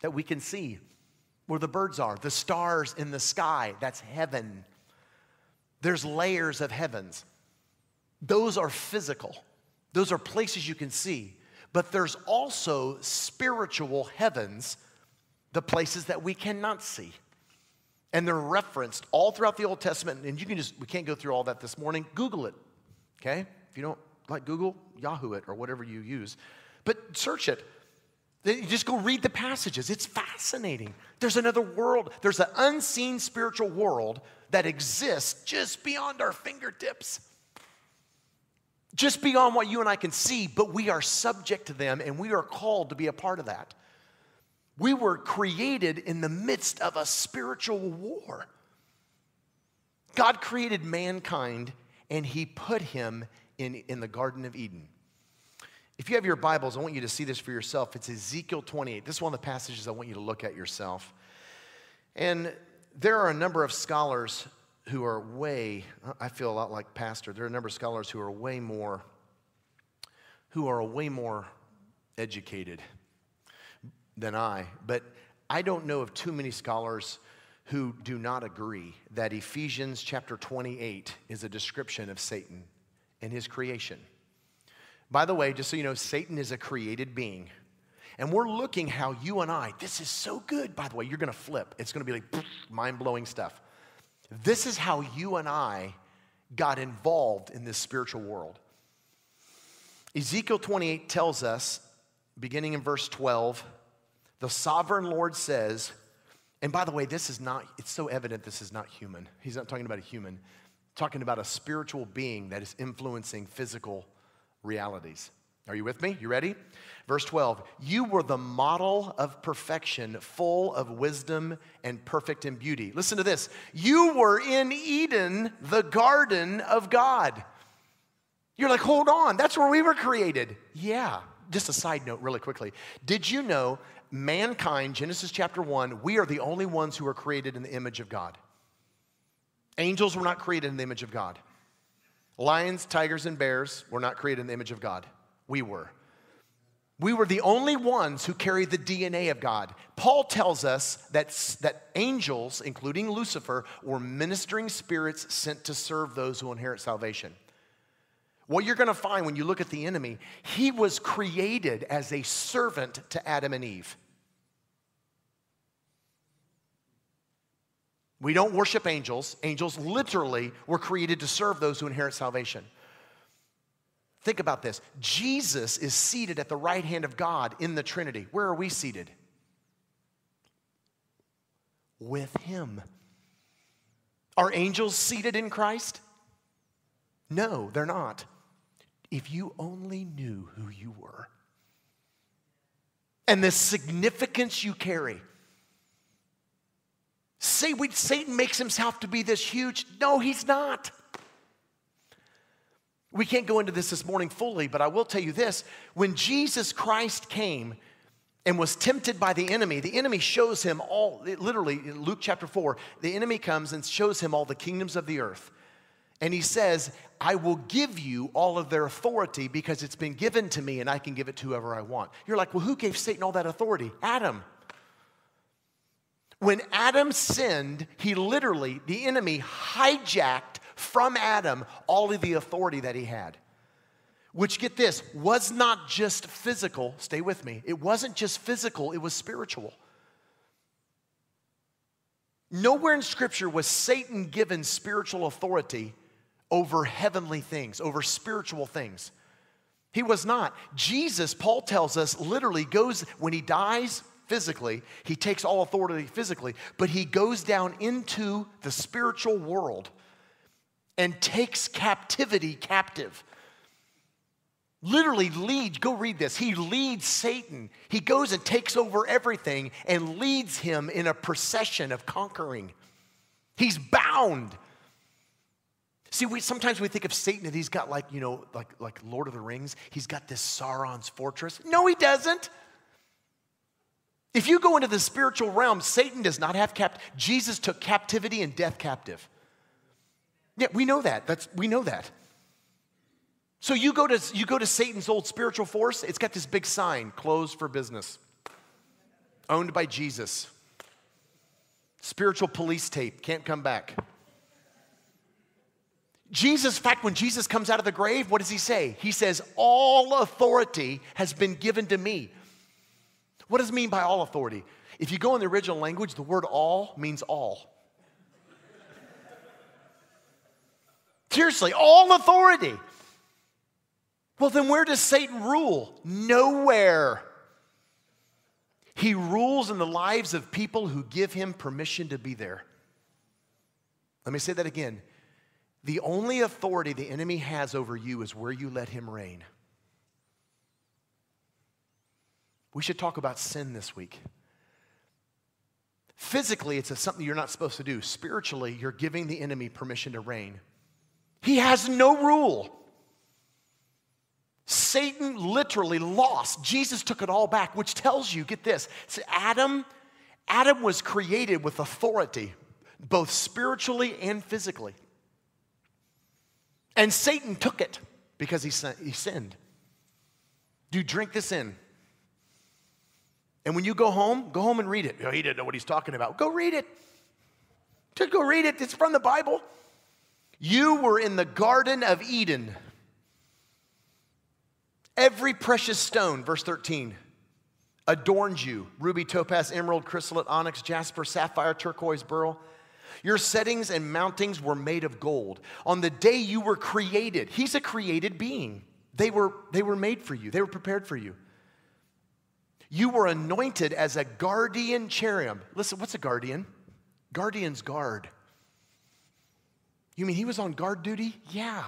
that we can see where the birds are, the stars in the sky, that's heaven. There's layers of heavens. Those are physical, those are places you can see. But there's also spiritual heavens, the places that we cannot see. And they're referenced all throughout the Old Testament. And you can just, we can't go through all that this morning. Google it, okay? If you don't like Google, Yahoo it or whatever you use. But search it. You just go read the passages. It's fascinating. There's another world, there's an unseen spiritual world that exists just beyond our fingertips, just beyond what you and I can see, but we are subject to them and we are called to be a part of that. We were created in the midst of a spiritual war. God created mankind and he put him in, in the Garden of Eden. If you have your Bibles, I want you to see this for yourself. It's Ezekiel 28. This is one of the passages I want you to look at yourself. And there are a number of scholars who are way, I feel a lot like pastor, there are a number of scholars who are way more, who are way more educated than I. But I don't know of too many scholars who do not agree that Ephesians chapter 28 is a description of Satan and his creation. By the way, just so you know, Satan is a created being. And we're looking how you and I, this is so good, by the way, you're gonna flip. It's gonna be like mind blowing stuff. This is how you and I got involved in this spiritual world. Ezekiel 28 tells us, beginning in verse 12, the sovereign Lord says, and by the way, this is not, it's so evident this is not human. He's not talking about a human. talking about a spiritual being that is influencing physical realities. Are you with me? You ready? Verse 12, you were the model of perfection, full of wisdom and perfect in beauty. Listen to this. You were in Eden, the garden of God. You're like, hold on, that's where we were created. Yeah. Just a side note, really quickly. Did you know mankind, Genesis chapter 1, we are the only ones who are created in the image of God? Angels were not created in the image of God. Lions, tigers, and bears were not created in the image of God. We were. We were the only ones who carried the DNA of God. Paul tells us that, that angels, including Lucifer, were ministering spirits sent to serve those who inherit salvation. What you're going to find when you look at the enemy, he was created as a servant to Adam and Eve. We don't worship angels. Angels literally were created to serve those who inherit salvation. Think about this Jesus is seated at the right hand of God in the Trinity. Where are we seated? With Him. Are angels seated in Christ? No, they're not. If you only knew who you were and the significance you carry. Say we, Satan makes himself to be this huge. No, he's not. We can't go into this this morning fully, but I will tell you this. When Jesus Christ came and was tempted by the enemy, the enemy shows him all, literally, in Luke chapter 4, the enemy comes and shows him all the kingdoms of the earth. And he says, I will give you all of their authority because it's been given to me and I can give it to whoever I want. You're like, well, who gave Satan all that authority? Adam. When Adam sinned, he literally, the enemy hijacked from Adam all of the authority that he had. Which, get this, was not just physical, stay with me, it wasn't just physical, it was spiritual. Nowhere in Scripture was Satan given spiritual authority over heavenly things, over spiritual things. He was not. Jesus, Paul tells us, literally goes, when he dies, physically, he takes all authority physically, but he goes down into the spiritual world and takes captivity captive. Literally leads, go read this. He leads Satan. He goes and takes over everything and leads him in a procession of conquering. He's bound. See, we, sometimes we think of Satan and he's got like, you know, like, like Lord of the Rings, he's got this Sauron's fortress. No, he doesn't. If you go into the spiritual realm, Satan does not have cap. Jesus took captivity and death captive. Yeah, we know that. That's we know that. So you go to you go to Satan's old spiritual force, it's got this big sign, closed for business. Owned by Jesus. Spiritual police tape, can't come back. Jesus, in fact, when Jesus comes out of the grave, what does he say? He says, All authority has been given to me. What does it mean by all authority? If you go in the original language, the word all means all. Seriously, all authority. Well, then where does Satan rule? Nowhere. He rules in the lives of people who give him permission to be there. Let me say that again. The only authority the enemy has over you is where you let him reign. We should talk about sin this week. Physically, it's something you're not supposed to do. Spiritually, you're giving the enemy permission to reign. He has no rule. Satan literally lost. Jesus took it all back, which tells you, get this. Adam, Adam was created with authority, both spiritually and physically. And Satan took it because he, he sinned. Do you drink this in? And when you go home, go home and read it. Oh, he didn't know what he's talking about. Go read it. Go read it. It's from the Bible. You were in the Garden of Eden. Every precious stone, verse 13, adorned you ruby, topaz, emerald, chrysolite, onyx, jasper, sapphire, turquoise, beryl. Your settings and mountings were made of gold. On the day you were created, he's a created being. They were, they were made for you, they were prepared for you. You were anointed as a guardian cherub. Listen, what's a guardian? Guardians guard. You mean he was on guard duty? Yeah,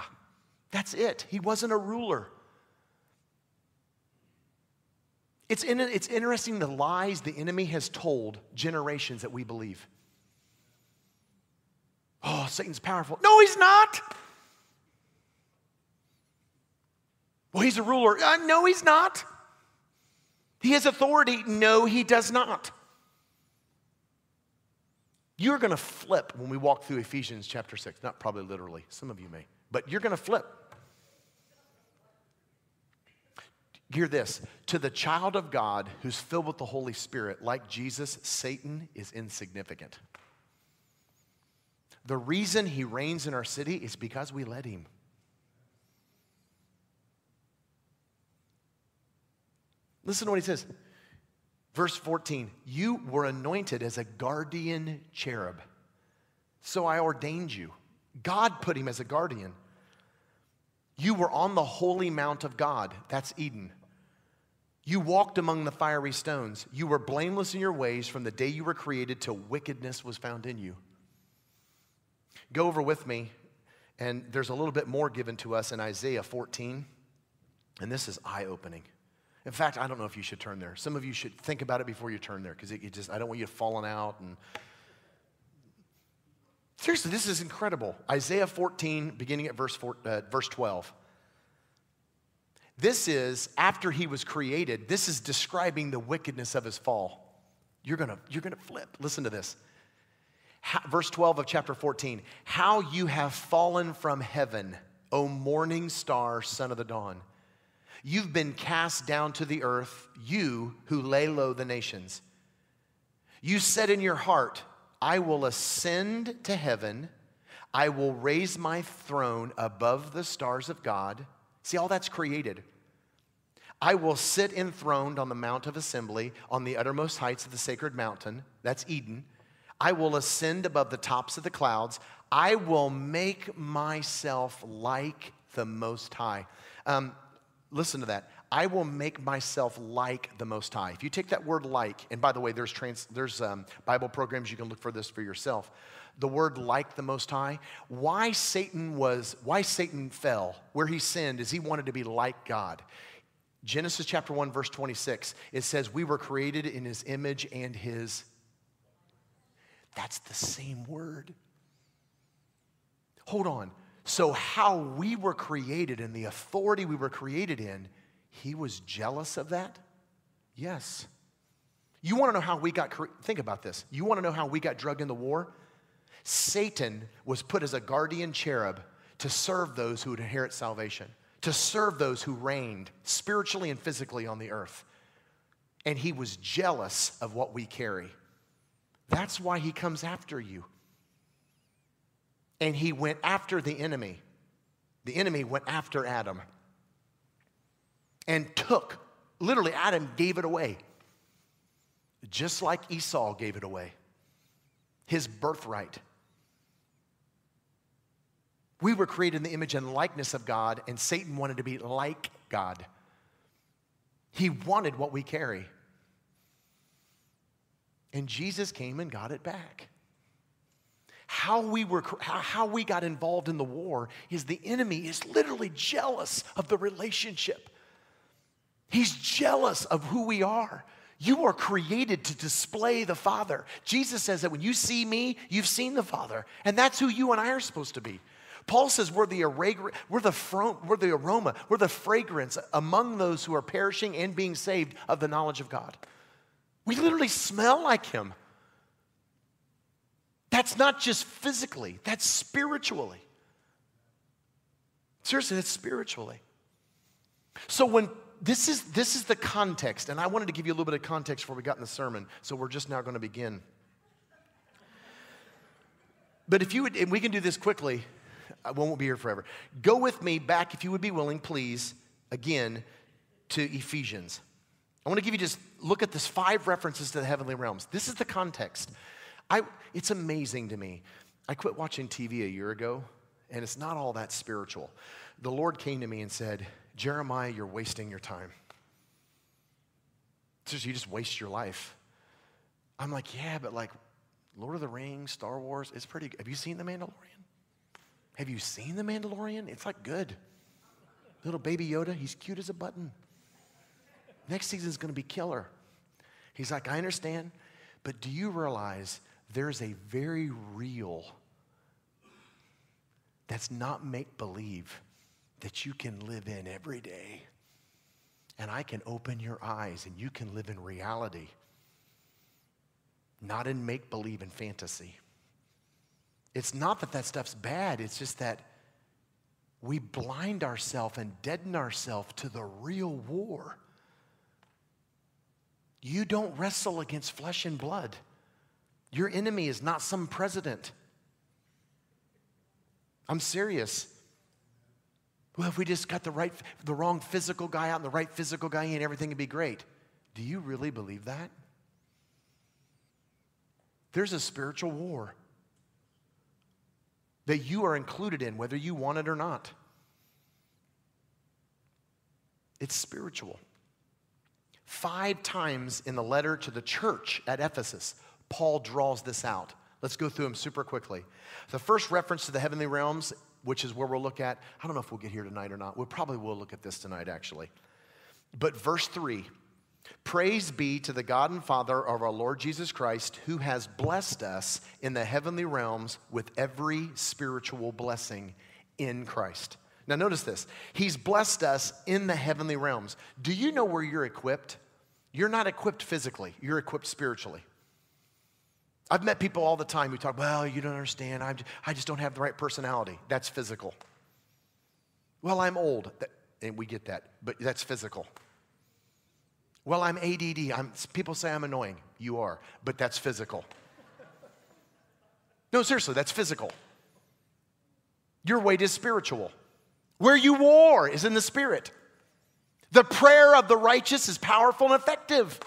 that's it. He wasn't a ruler. It's, in, it's interesting the lies the enemy has told generations that we believe. Oh, Satan's powerful. No, he's not. Well, he's a ruler. Uh, no, he's not. He has authority. No, he does not. You're going to flip when we walk through Ephesians chapter 6. Not probably literally, some of you may, but you're going to flip. Hear this to the child of God who's filled with the Holy Spirit, like Jesus, Satan is insignificant. The reason he reigns in our city is because we let him. Listen to what he says. Verse 14, you were anointed as a guardian cherub. So I ordained you. God put him as a guardian. You were on the holy mount of God. That's Eden. You walked among the fiery stones. You were blameless in your ways from the day you were created till wickedness was found in you. Go over with me, and there's a little bit more given to us in Isaiah 14, and this is eye opening. In fact, I don't know if you should turn there. Some of you should think about it before you turn there because it, it, just I don't want you to falling out and seriously, this is incredible. Isaiah 14, beginning at verse four, uh, verse 12. This is after he was created. This is describing the wickedness of his fall. You're gonna you're gonna flip. Listen to this. How, verse 12 of chapter 14. How you have fallen from heaven, O morning star, son of the dawn. You've been cast down to the earth, you who lay low the nations. You said in your heart, I will ascend to heaven. I will raise my throne above the stars of God. See, all that's created. I will sit enthroned on the Mount of Assembly, on the uttermost heights of the sacred mountain. That's Eden. I will ascend above the tops of the clouds. I will make myself like the Most High. Um, listen to that. I will make myself like the Most High. If you take that word like, and by the way, there's, trans, there's um, Bible programs you can look for this for yourself. The word like the Most High, why Satan was, why Satan fell, where he sinned, is he wanted to be like God. Genesis chapter 1, verse 26, it says, We were created in his image and his. That's the same word. Hold on. So, how we were created and the authority we were created in, he was jealous of that? Yes. You want to know how we got, cre- think about this. You want to know how we got drugged in the war? Satan was put as a guardian cherub to serve those who would inherit salvation, to serve those who reigned spiritually and physically on the earth. And he was jealous of what we carry. That's why he comes after you and he went after the enemy. The enemy went after Adam and took, literally, Adam gave it away, just like Esau gave it away his birthright. We were created in the image and likeness of God, and Satan wanted to be like God. He wanted what we carry. And Jesus came and got it back how we, were, how we got involved in the war is the enemy is literally jealous of the relationship. He's jealous of who we are. You are created to display the Father. Jesus says that when you see me, you've seen the Father. And that's who you and I are supposed to be. Paul says we're the, we're the, we're the aroma, we're the fragrance among those who are perishing and being saved of the knowledge of God. We literally smell like Him. That's not just physically, that's spiritually. Seriously, that's spiritually. So when this is this is the context, and I wanted to give you a little bit of context before we got in the sermon. So we're just now going to begin. But if you would, and we can do this quickly, I won't be here forever. Go with me back, if you would be willing, please, again, to Ephesians. I want to give you just look at this five references to the heavenly realms. This is the context. I, it's amazing to me. I quit watching TV a year ago, and it's not all that spiritual. The Lord came to me and said, Jeremiah, you're wasting your time. Just, you just waste your life. I'm like, yeah, but like Lord of the Rings, Star Wars, it's pretty Have you seen The Mandalorian? Have you seen The Mandalorian? It's like good. Little baby Yoda, he's cute as a button. Next season's gonna be killer. He's like, I understand, but do you realize there's a very real, that's not make believe, that you can live in every day? And I can open your eyes and you can live in reality, not in make believe and fantasy. It's not that that stuff's bad, it's just that we blind ourselves and deaden ourselves to the real war. You don't wrestle against flesh and blood. Your enemy is not some president. I'm serious. Well, if we just got the right, the wrong physical guy out and the right physical guy in, everything would be great. Do you really believe that? There's a spiritual war that you are included in, whether you want it or not. It's spiritual. Five times in the letter to the church at Ephesus, Paul draws this out. Let's go through them super quickly. The first reference to the heavenly realms, which is where we'll look at, I don't know if we'll get here tonight or not. We probably will look at this tonight, actually. But verse 3 Praise be to the God and Father of our Lord Jesus Christ, who has blessed us in the heavenly realms with every spiritual blessing in Christ. Now, notice this He's blessed us in the heavenly realms. Do you know where you're equipped? You're not equipped physically, you're equipped spiritually. I've met people all the time who talk, well, you don't understand. I'm, I just don't have the right personality. That's physical. Well, I'm old. And we get that, but that's physical. Well, I'm ADD. I'm, people say I'm annoying. You are, but that's physical. No, seriously, that's physical. Your weight is spiritual. Where you war is in the spirit. The prayer of the righteous is powerful and effective.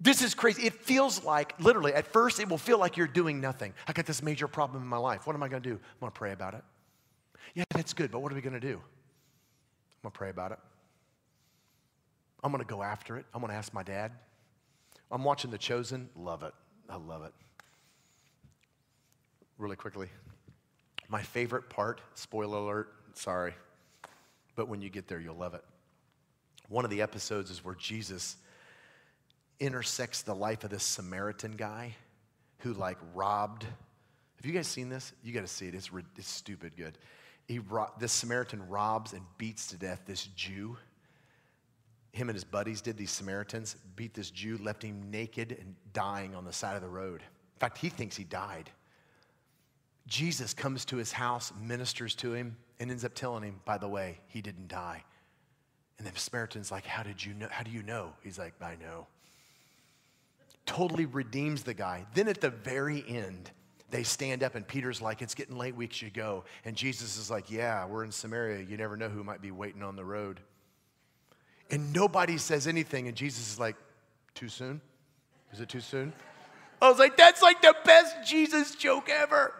This is crazy. It feels like, literally, at first, it will feel like you're doing nothing. I got this major problem in my life. What am I going to do? I'm going to pray about it. Yeah, that's good, but what are we going to do? I'm going to pray about it. I'm going to go after it. I'm going to ask my dad. I'm watching The Chosen. Love it. I love it. Really quickly. My favorite part, spoiler alert, sorry, but when you get there, you'll love it. One of the episodes is where Jesus intersects the life of this Samaritan guy who like robbed. Have you guys seen this? You got to see it. It's, it's stupid good. He this Samaritan robs and beats to death this Jew. Him and his buddies did these Samaritans beat this Jew, left him naked and dying on the side of the road. In fact, he thinks he died. Jesus comes to his house, ministers to him, and ends up telling him, by the way, he didn't die. And the Samaritan's like, How did you know? How do you know? He's like, I know. Totally redeems the guy. Then at the very end, they stand up and Peter's like, It's getting late, we should go. And Jesus is like, Yeah, we're in Samaria. You never know who might be waiting on the road. And nobody says anything. And Jesus is like, Too soon? Is it too soon? I was like, That's like the best Jesus joke ever.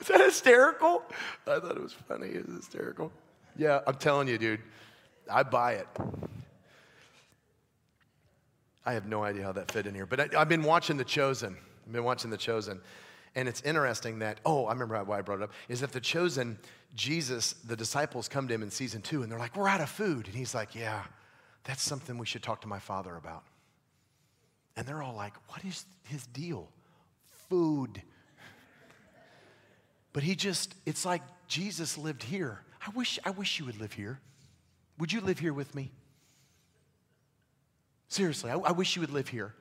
Is that hysterical? I thought it was funny. Is hysterical? Yeah, I'm telling you, dude. I buy it. I have no idea how that fit in here, but I, have been watching The Chosen. I've been watching The Chosen. And it's interesting that, oh, I remember why I brought it up, is that The Chosen, Jesus, the disciples come to him in season two and they're like, we're out of food. And he's like, yeah, that's something we should talk to my father about. And they're all like, what is his deal? Food. But he just, it's like Jesus lived here. I wish, I wish you would live here. Would you live here with me? Seriously, I, I wish you would live here.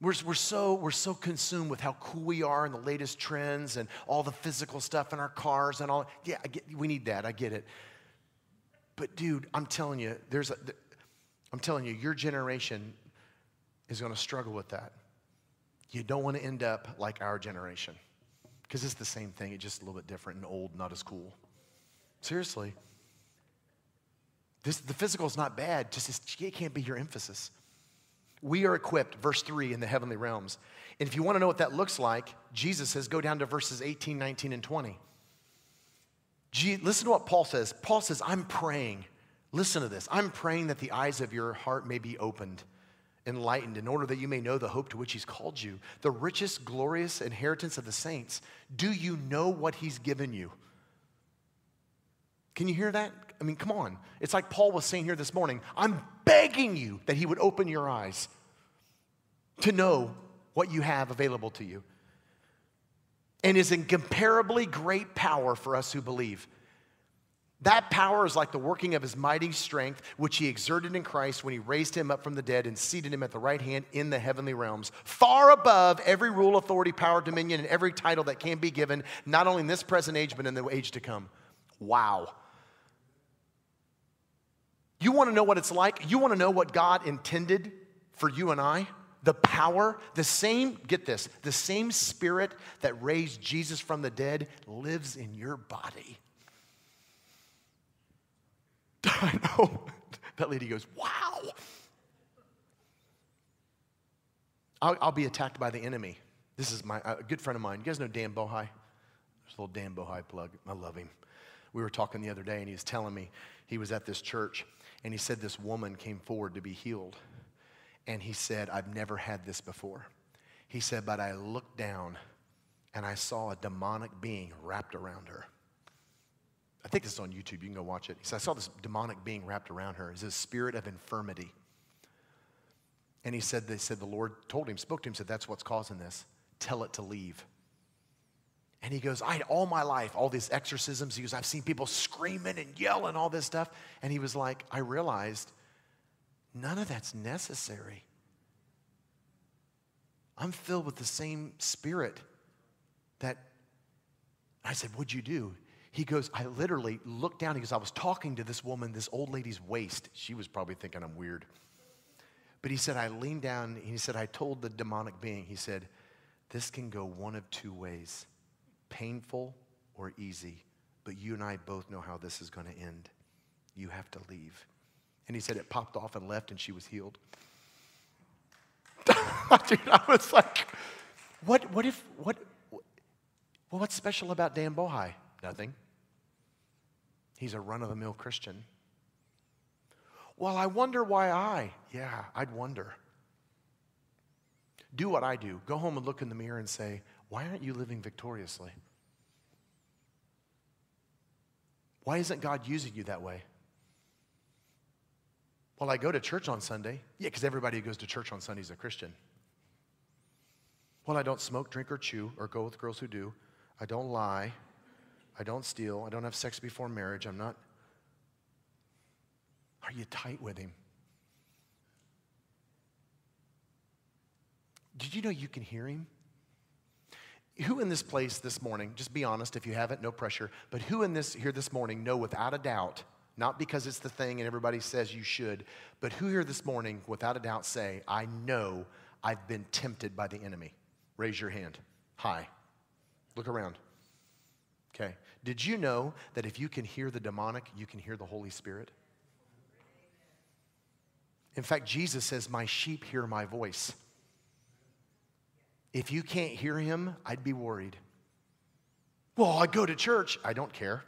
We're, we're, so, we're so consumed with how cool we are and the latest trends and all the physical stuff in our cars and all. Yeah, I get, we need that. I get it. But, dude, I'm telling you, there's I'm telling you, your generation is going to struggle with that. You don't want to end up like our generation because it's the same thing, it's just a little bit different and old, not as cool. Seriously. This, the physical is not bad, just it can't be your emphasis. We are equipped, verse 3, in the heavenly realms. And if you want to know what that looks like, Jesus says, go down to verses 18, 19, and 20. Gee, listen to what Paul says. Paul says, I'm praying. Listen to this. I'm praying that the eyes of your heart may be opened enlightened in order that you may know the hope to which he's called you, the richest, glorious inheritance of the saints. Do you know what he's given you? Can you hear that? I mean, come on. It's like Paul was saying here this morning I'm begging you that he would open your eyes to know what you have available to you and is incomparably great power for us who believe. That power is like the working of his mighty strength, which he exerted in Christ when he raised him up from the dead and seated him at the right hand in the heavenly realms, far above every rule, authority, power, dominion, and every title that can be given, not only in this present age, but in the age to come. Wow. You want to know what it's like? You want to know what God intended for you and I? The power, the same, get this, the same spirit that raised Jesus from the dead lives in your body. I know. That lady goes, wow. I'll, I'll, be attacked by the enemy. This is my a good friend of mine. You guys know Dan Bohai? There's a little Dan Bohai plug. I love him. We were talking the other day, and he was telling me he was at this church, and he said this woman came forward to be healed. And he said, I've never had this before. He said, but I looked down and I saw a demonic being wrapped around her. I think this is on YouTube. You can go watch it. He said, I saw this demonic being wrapped around her. It's a spirit of infirmity. And he said, they said the Lord told him, spoke to him, said, that's what's causing this. Tell it to leave. And he goes, I had all my life, all these exorcisms, he goes, I've seen people screaming and yelling, all this stuff. And he was like, I realized none of that's necessary. I'm filled with the same spirit that I said, What'd you do? He goes, I literally looked down. He goes, I was talking to this woman, this old lady's waist. She was probably thinking I'm weird. But he said, I leaned down and he said, I told the demonic being, he said, this can go one of two ways painful or easy. But you and I both know how this is going to end. You have to leave. And he said, it popped off and left and she was healed. Dude, I was like, what, what if, what, well, what's special about Dan Bohai? Nothing. He's a run of the mill Christian. Well, I wonder why I. Yeah, I'd wonder. Do what I do. Go home and look in the mirror and say, why aren't you living victoriously? Why isn't God using you that way? Well, I go to church on Sunday. Yeah, because everybody who goes to church on Sunday is a Christian. Well, I don't smoke, drink, or chew, or go with girls who do. I don't lie. I don't steal. I don't have sex before marriage. I'm not. Are you tight with him? Did you know you can hear him? Who in this place this morning, just be honest if you haven't, no pressure, but who in this here this morning know without a doubt, not because it's the thing and everybody says you should, but who here this morning without a doubt say, I know I've been tempted by the enemy? Raise your hand. Hi. Look around. Okay. Did you know that if you can hear the demonic, you can hear the Holy Spirit? In fact, Jesus says, My sheep hear my voice. If you can't hear him, I'd be worried. Well, I go to church. I don't care.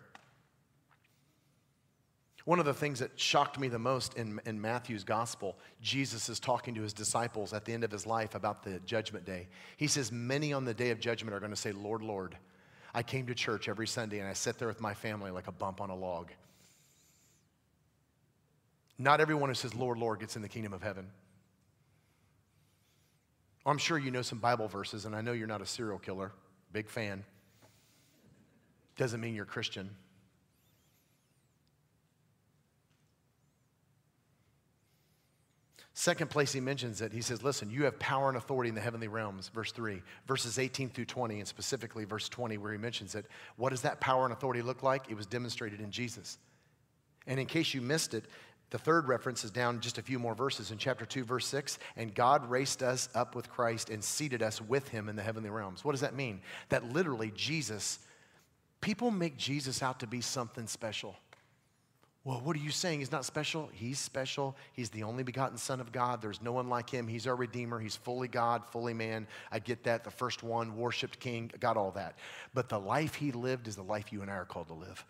One of the things that shocked me the most in, in Matthew's gospel, Jesus is talking to his disciples at the end of his life about the judgment day. He says, Many on the day of judgment are going to say, Lord, Lord, I came to church every Sunday and I sat there with my family like a bump on a log. Not everyone who says, Lord, Lord, gets in the kingdom of heaven. I'm sure you know some Bible verses, and I know you're not a serial killer, big fan. Doesn't mean you're Christian. Second place he mentions it, he says, Listen, you have power and authority in the heavenly realms, verse 3. Verses 18 through 20, and specifically verse 20, where he mentions it. What does that power and authority look like? It was demonstrated in Jesus. And in case you missed it, the third reference is down just a few more verses in chapter 2, verse 6. And God raised us up with Christ and seated us with him in the heavenly realms. What does that mean? That literally Jesus, people make Jesus out to be something special. Well, what are you saying? He's not special? He's special. He's the only begotten Son of God. There's no one like him. He's our Redeemer. He's fully God, fully man. I get that. The first one, worshiped King, got all that. But the life he lived is the life you and I are called to live.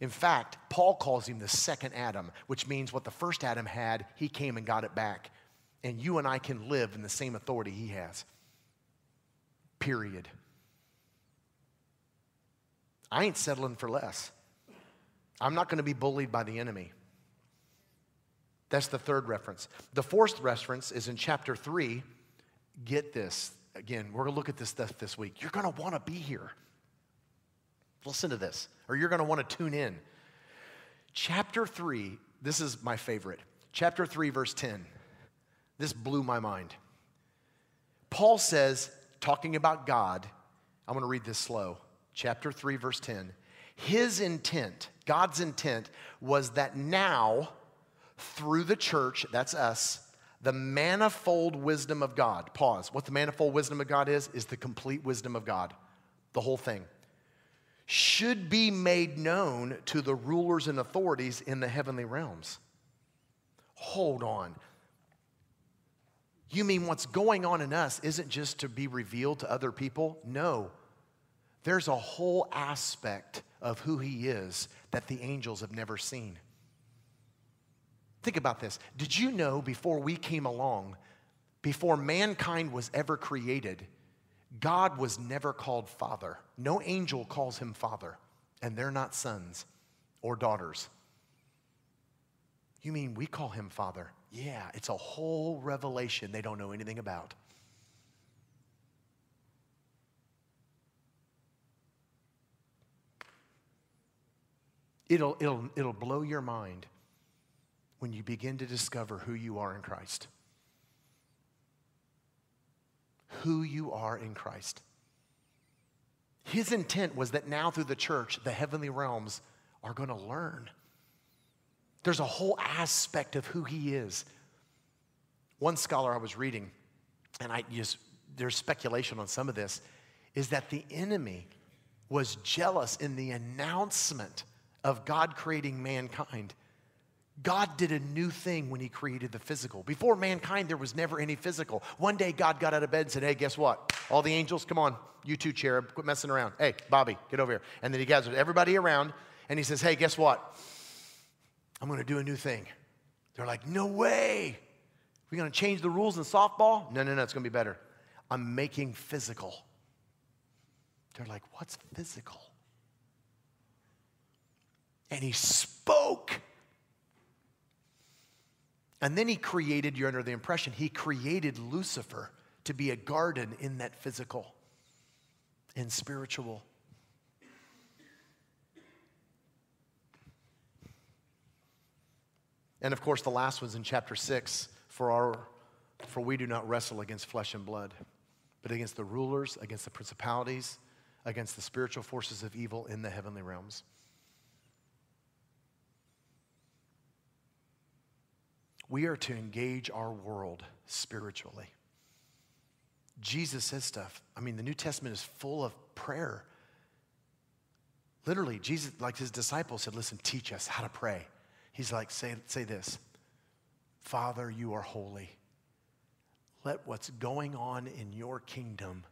In fact, Paul calls him the second Adam, which means what the first Adam had, he came and got it back. And you and I can live in the same authority he has. Period. I ain't settling for less. I'm not going to be bullied by the enemy. That's the third reference. The fourth reference is in chapter 3. Get this. Again, we're going to look at this stuff this week. You're going to want to be here. Listen to this, or you're going to want to tune in. Chapter 3, this is my favorite. Chapter 3, verse 10. This blew my mind. Paul says, talking about God, I'm going to read this slow. Chapter 3, verse 10. His intent, God's intent, was that now, through the church, that's us, the manifold wisdom of God. Pause. What the manifold wisdom of God is, is the complete wisdom of God, the whole thing. Should be made known to the rulers and authorities in the heavenly realms. Hold on. You mean what's going on in us isn't just to be revealed to other people? No. There's a whole aspect of who He is that the angels have never seen. Think about this. Did you know before we came along, before mankind was ever created, God was never called Father? No angel calls him Father, and they're not sons or daughters. You mean we call him Father? Yeah, it's a whole revelation they don't know anything about. It'll, it'll, it'll blow your mind when you begin to discover who you are in Christ. Who you are in Christ. His intent was that now through the church, the heavenly realms are going to learn. There's a whole aspect of who he is. One scholar I was reading, and I just, there's speculation on some of this, is that the enemy was jealous in the announcement of God creating mankind. God did a new thing when He created the physical. Before mankind, there was never any physical. One day, God got out of bed and said, Hey, guess what? All the angels, come on. You too, cherub, quit messing around. Hey, Bobby, get over here. And then He gathered everybody around and He says, Hey, guess what? I'm going to do a new thing. They're like, No way. We're going to change the rules in softball? No, no, no, it's going to be better. I'm making physical. They're like, What's physical? And he spoke. And then he created, you're under the impression, he created Lucifer to be a garden in that physical and spiritual. And of course, the last one's in chapter six for, our, for we do not wrestle against flesh and blood, but against the rulers, against the principalities, against the spiritual forces of evil in the heavenly realms. We are to engage our world spiritually. Jesus says stuff. I mean, the New Testament is full of prayer. Literally, Jesus, like his disciples said, listen, teach us how to pray. He's like, say, say this Father, you are holy. Let what's going on in your kingdom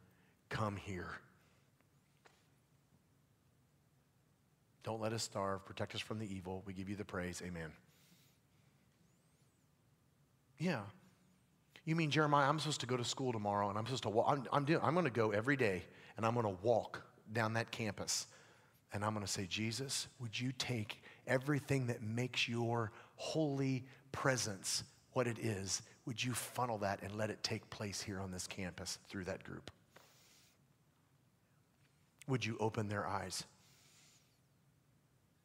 come here. Don't let us starve. Protect us from the evil. We give you the praise. Amen. Yeah. You mean, Jeremiah, I'm supposed to go to school tomorrow and I'm supposed to walk. I'm, I'm, doing, I'm going to go every day and I'm going to walk down that campus and I'm going to say, Jesus, would you take everything that makes your holy presence what it is? Would you funnel that and let it take place here on this campus through that group? Would you open their eyes?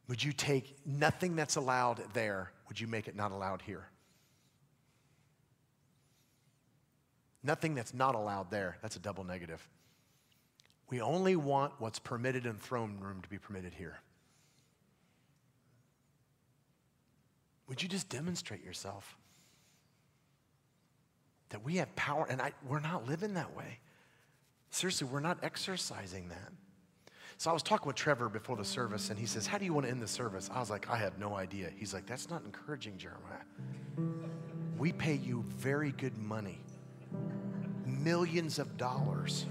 Would you take nothing that's allowed there, would you make it not allowed here? Nothing that's not allowed there. That's a double negative. We only want what's permitted in throne room to be permitted here. Would you just demonstrate yourself? That we have power, and I, we're not living that way. Seriously, we're not exercising that. So I was talking with Trevor before the service, and he says, How do you want to end the service? I was like, I have no idea. He's like, That's not encouraging, Jeremiah. We pay you very good money millions of dollars.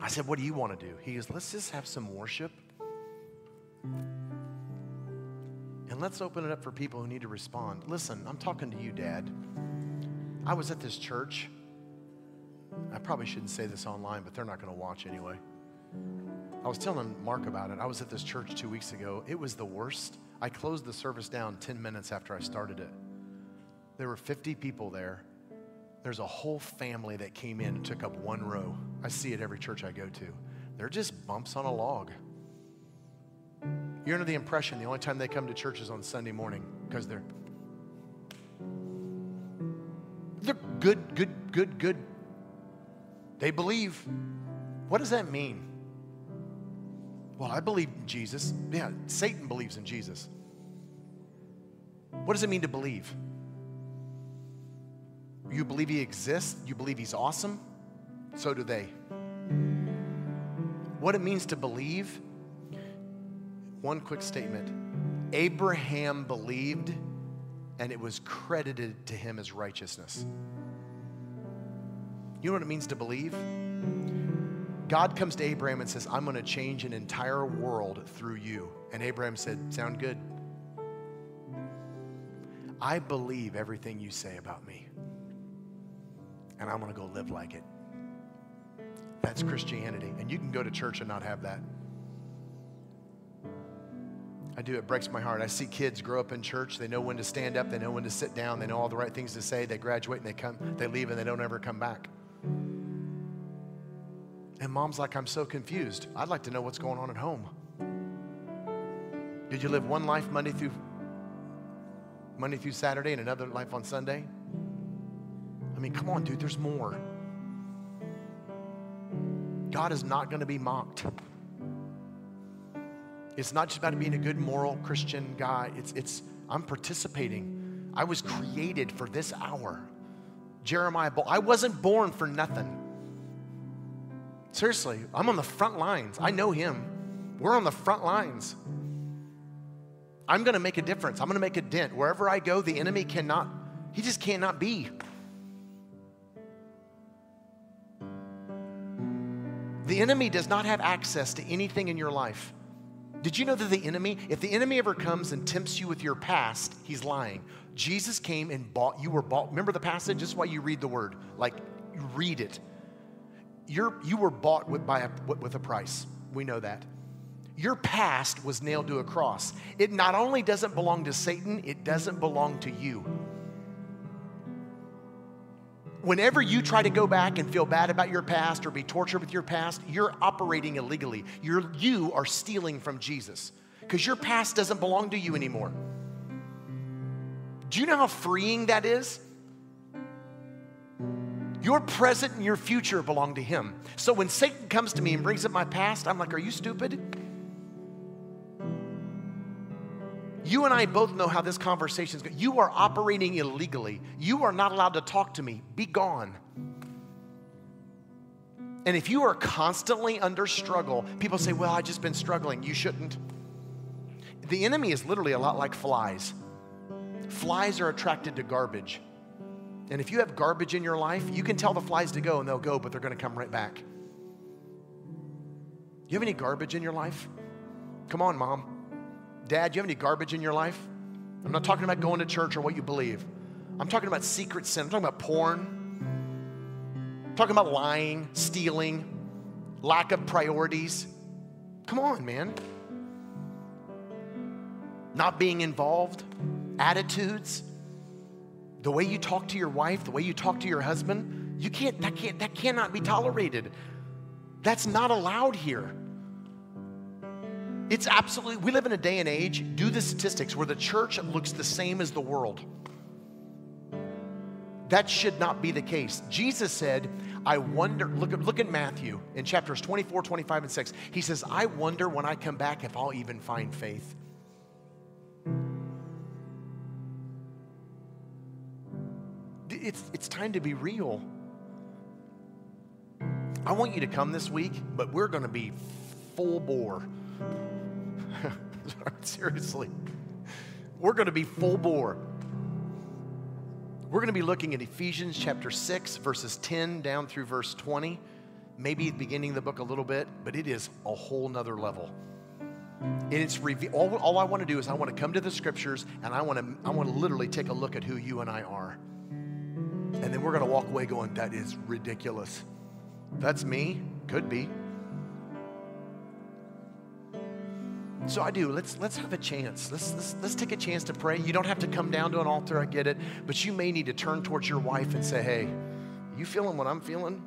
I said, What do you want to do? He goes, Let's just have some worship. And let's open it up for people who need to respond. Listen, I'm talking to you, Dad. I was at this church. I probably shouldn't say this online, but they're not going to watch anyway. I was telling Mark about it. I was at this church two weeks ago. It was the worst. I closed the service down 10 minutes after I started it. There were 50 people there. There's a whole family that came in and took up one row. I see it every church I go to. They're just bumps on a log. You're under the impression the only time they come to church is on Sunday morning because they're they're good, good, good, good. They believe. What does that mean? Well, I believe in Jesus. Yeah, Satan believes in Jesus. What does it mean to believe? You believe he exists? You believe he's awesome? So do they. What it means to believe? One quick statement Abraham believed, and it was credited to him as righteousness. You know what it means to believe? God comes to Abraham and says, I'm going to change an entire world through you. And Abraham said, Sound good. I believe everything you say about me, and I'm going to go live like it. That's Christianity. And you can go to church and not have that. I do. It breaks my heart. I see kids grow up in church. They know when to stand up. They know when to sit down. They know all the right things to say. They graduate and they come. They leave and they don't ever come back. And mom's like, I'm so confused. I'd like to know what's going on at home. Did you live one life Monday through Monday through Saturday and another life on Sunday? I mean, come on, dude. There's more. God is not going to be mocked. It's not just about being a good moral Christian guy. It's, it's I'm participating. I was created for this hour. Jeremiah, I wasn't born for nothing. Seriously, I'm on the front lines. I know him. We're on the front lines. I'm going to make a difference. I'm going to make a dent. Wherever I go, the enemy cannot, he just cannot be. The enemy does not have access to anything in your life. Did you know that the enemy, if the enemy ever comes and tempts you with your past, he's lying. Jesus came and bought, you were bought. Remember the passage? This is why you read the word. Like, you read it. You're, you were bought with, by a, with a price. We know that. Your past was nailed to a cross. It not only doesn't belong to Satan, it doesn't belong to you whenever you try to go back and feel bad about your past or be tortured with your past, you're operating illegally. You're, you are stealing from Jesus because your past doesn't belong to you anymore. Do you know how freeing that is? Your present and your future belong to Him. So when Satan comes to me and brings up my past, I'm like, Are you stupid? You and I both know how this conversation is going. You are operating illegally. You are not allowed to talk to me. Be gone. And if you are constantly under struggle, people say, Well, I've just been struggling. You shouldn't. The enemy is literally a lot like flies. Flies are attracted to garbage. And if you have garbage in your life, you can tell the flies to go and they'll go, but they're going to come right back. You have any garbage in your life? Come on, mom. Dad, you have any garbage in your life? I'm not talking about going to church or what you believe. I'm talking about secret sin. I'm talking about porn. I'm talking about lying, stealing, lack of priorities. Come on, man. Not being involved, attitudes, the way you talk to your wife, the way you talk to your husband, you can't, that can't, that cannot be tolerated. That's not allowed here. It's absolutely, we live in a day and age, do the statistics, where the church looks the same as the world. That should not be the case. Jesus said, I wonder, look at, look at Matthew in chapters 24, 25, and 6. He says, I wonder when I come back if I'll even find faith. It's, it's time to be real. I want you to come this week, but we're going to be full bore. Seriously. We're going to be full bore. We're going to be looking at Ephesians chapter 6, verses 10 down through verse 20. Maybe beginning the book a little bit, but it is a whole nother level. And it's reve- all, all I want to do is I want to come to the scriptures and I want to I want to literally take a look at who you and I are. And then we're going to walk away going, that is ridiculous. That's me. Could be. So I do. Let's let's have a chance. Let's, let's let's take a chance to pray. You don't have to come down to an altar. I get it, but you may need to turn towards your wife and say, "Hey, you feeling what I'm feeling?"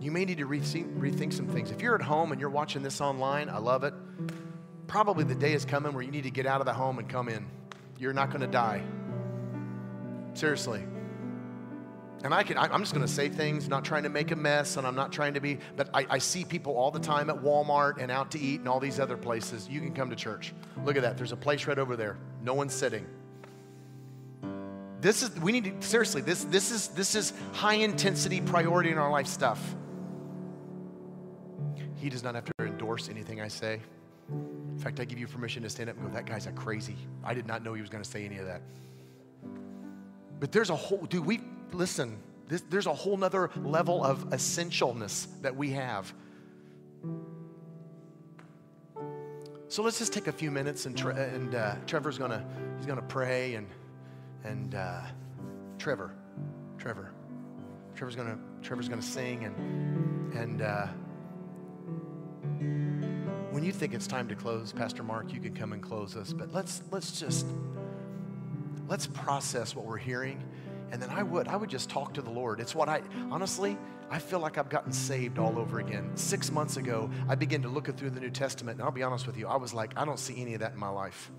You may need to rethink, rethink some things. If you're at home and you're watching this online, I love it. Probably the day is coming where you need to get out of the home and come in. You're not going to die. Seriously. And I can, I'm just going to say things, not trying to make a mess, and I'm not trying to be, but I, I, see people all the time at Walmart and out to eat and all these other places. You can come to church. Look at that. There's a place right over there. No one's sitting. This is, we need to, seriously, this, this, is, this is high intensity priority in our life stuff. He does not have to endorse anything I say. In fact, I give you permission to stand up and go, that guy's a crazy. I did not know he was going to say any of that. But there's a whole, dude, we, listen, this, there's a whole nother level of essentialness that we have. So let's just take a few minutes and, Tre- and uh, Trevor's gonna, he's gonna pray and, and uh, Trevor, Trevor, Trevor's gonna, Trevor's gonna sing and, and, uh, when you think it's time to close, Pastor Mark, you can come and close us. But let's let's just let's process what we're hearing. And then I would I would just talk to the Lord. It's what I honestly I feel like I've gotten saved all over again. Six months ago, I began to look through the New Testament, and I'll be honest with you, I was like, I don't see any of that in my life.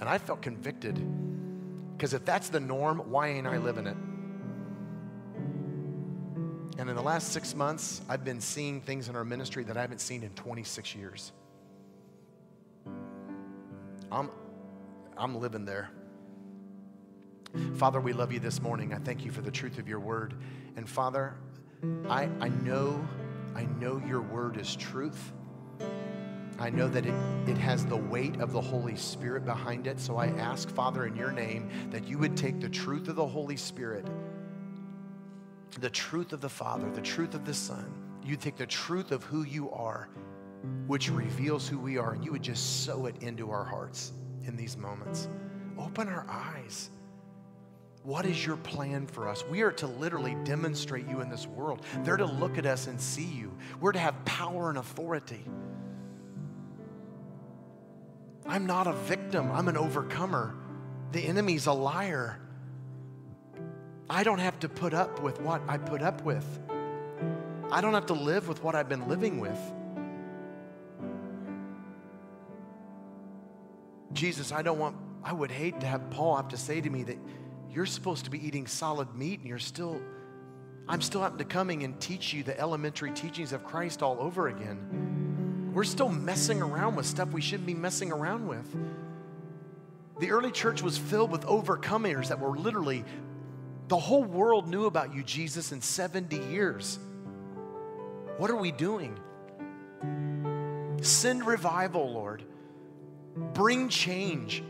And I felt convicted. Because if that's the norm, why ain't I living it? And in the last six months, I've been seeing things in our ministry that I haven't seen in 26 years. I'm, I'm living there. Father, we love you this morning. I thank you for the truth of your word. And Father, I, I know, I know your word is truth. I know that it, it has the weight of the Holy Spirit behind it. So I ask, Father, in your name, that you would take the truth of the Holy Spirit the truth of the Father, the truth of the Son. You take the truth of who you are, which reveals who we are, and you would just sow it into our hearts in these moments. Open our eyes. What is your plan for us? We are to literally demonstrate you in this world. They're to look at us and see you. We're to have power and authority. I'm not a victim, I'm an overcomer. The enemy's a liar. I don't have to put up with what I put up with. I don't have to live with what I've been living with. Jesus, I don't want, I would hate to have Paul have to say to me that you're supposed to be eating solid meat and you're still, I'm still having to coming and teach you the elementary teachings of Christ all over again. We're still messing around with stuff we shouldn't be messing around with. The early church was filled with overcomers that were literally the whole world knew about you, Jesus, in 70 years. What are we doing? Send revival, Lord. Bring change.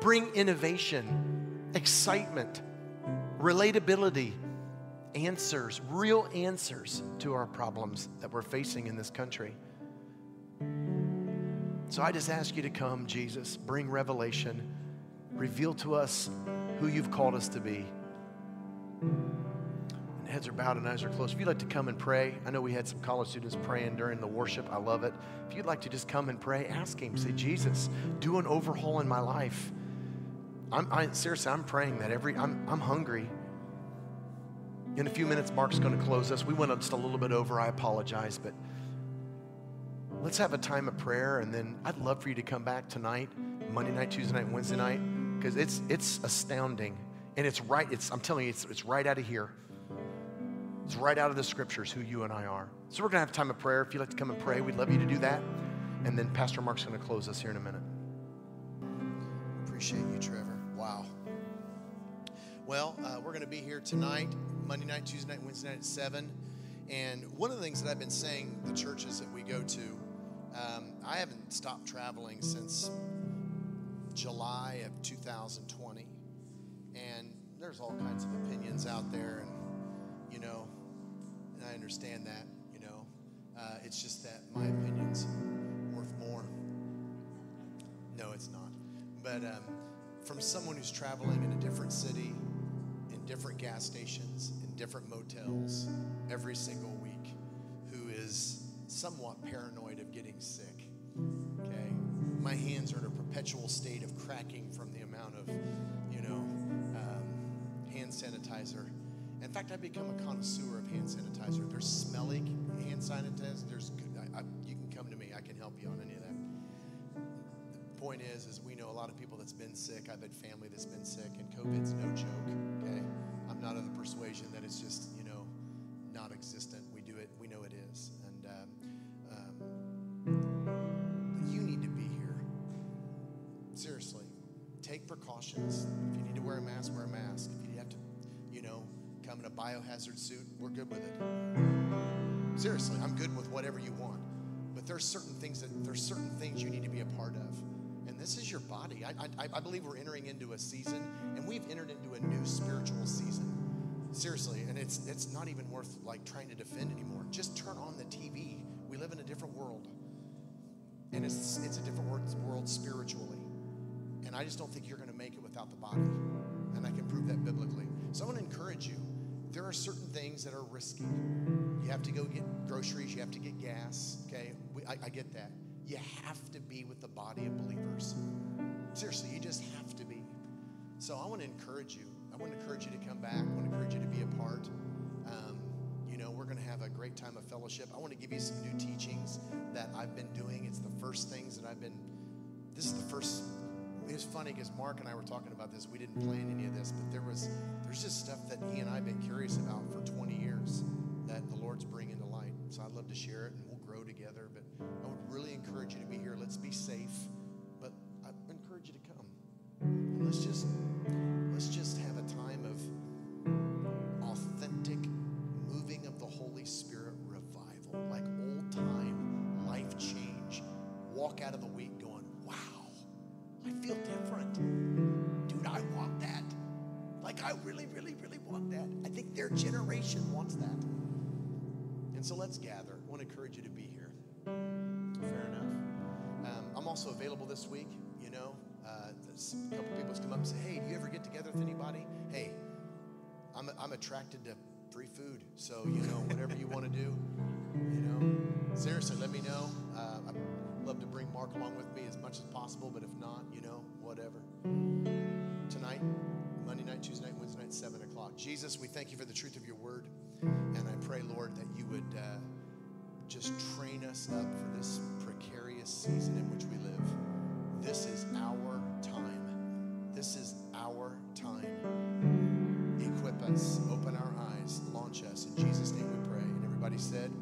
Bring innovation, excitement, relatability, answers, real answers to our problems that we're facing in this country. So I just ask you to come, Jesus, bring revelation, reveal to us who you've called us to be. Heads are bowed and eyes are closed. If you'd like to come and pray, I know we had some college students praying during the worship. I love it. If you'd like to just come and pray, ask Him. Say, Jesus, do an overhaul in my life. I'm I, seriously, I'm praying that every. I'm I'm hungry. In a few minutes, Mark's going to close us. We went just a little bit over. I apologize, but let's have a time of prayer, and then I'd love for you to come back tonight, Monday night, Tuesday night, Wednesday night because it's, it's astounding. And it's right, it's, I'm telling you, it's, it's right out of here. It's right out of the scriptures who you and I are. So we're going to have time of prayer. If you'd like to come and pray, we'd love you to do that. And then Pastor Mark's going to close us here in a minute. Appreciate you, Trevor. Wow. Well, uh, we're going to be here tonight, Monday night, Tuesday night, Wednesday night at 7. And one of the things that I've been saying, the churches that we go to, um, I haven't stopped traveling since July of 2020. And there's all kinds of opinions out there. And, you know, and I understand that, you know. Uh, it's just that my opinion's worth more. No, it's not. But um, from someone who's traveling in a different city, in different gas stations, in different motels every single week, who is somewhat paranoid of getting sick. Okay? My hands are in a perpetual state of cracking from the amount of, you know, um, hand sanitizer. In fact, I've become a connoisseur of hand sanitizer. There's smelly hand sanitizer. There's good. I, I, you can come to me. I can help you on any of that The point is, is we know a lot of people that's been sick. I've had family that's been sick, and COVID's no joke. Okay, I'm not of the persuasion that it's just you know not existent. We do it. We know it is, and um, um, you need to be here. Seriously, take precautions. If you need to wear a mask, wear a mask. Come in a biohazard suit, we're good with it. Seriously, I'm good with whatever you want. But there's certain things that there's certain things you need to be a part of. And this is your body. I, I, I believe we're entering into a season, and we've entered into a new spiritual season. Seriously, and it's it's not even worth like trying to defend anymore. Just turn on the TV. We live in a different world, and it's it's a different world, world spiritually. And I just don't think you're going to make it without the body, and I can prove that biblically. So I want to encourage you. There are certain things that are risky. You have to go get groceries. You have to get gas. Okay, we, I, I get that. You have to be with the body of believers. Seriously, you just have to be. So I want to encourage you. I want to encourage you to come back. I want to encourage you to be a part. Um, you know, we're going to have a great time of fellowship. I want to give you some new teachings that I've been doing. It's the first things that I've been. This is the first. It was funny because Mark and I were talking about this. We didn't plan any of this, but there was there's just stuff that he and I've been curious about for 20 years that the Lord's bringing to light. So I'd love to share it, and we'll grow together. But I would really encourage you to be here. Let's be safe, but I encourage you to come. And let's just let's just have a time of authentic moving of the Holy Spirit I really, really, really want that. I think their generation wants that. And so let's gather. I want to encourage you to be here. Fair enough. Um, I'm also available this week. You know, uh, a couple people come up and say, "Hey, do you ever get together with anybody?" Hey, I'm I'm attracted to free food, so you know, whatever you want to do, you know, seriously, let me know. Uh, I'd love to bring Mark along with me as much as possible, but if not, you know, whatever. Tonight, Monday night, Tuesday night, Wednesday night, seven o'clock. Jesus, we thank you for the truth of your word, and I pray, Lord, that you would. Uh, just train us up for this precarious season in which we live. This is our time. This is our time. Equip us, open our eyes, launch us. In Jesus' name we pray. And everybody said.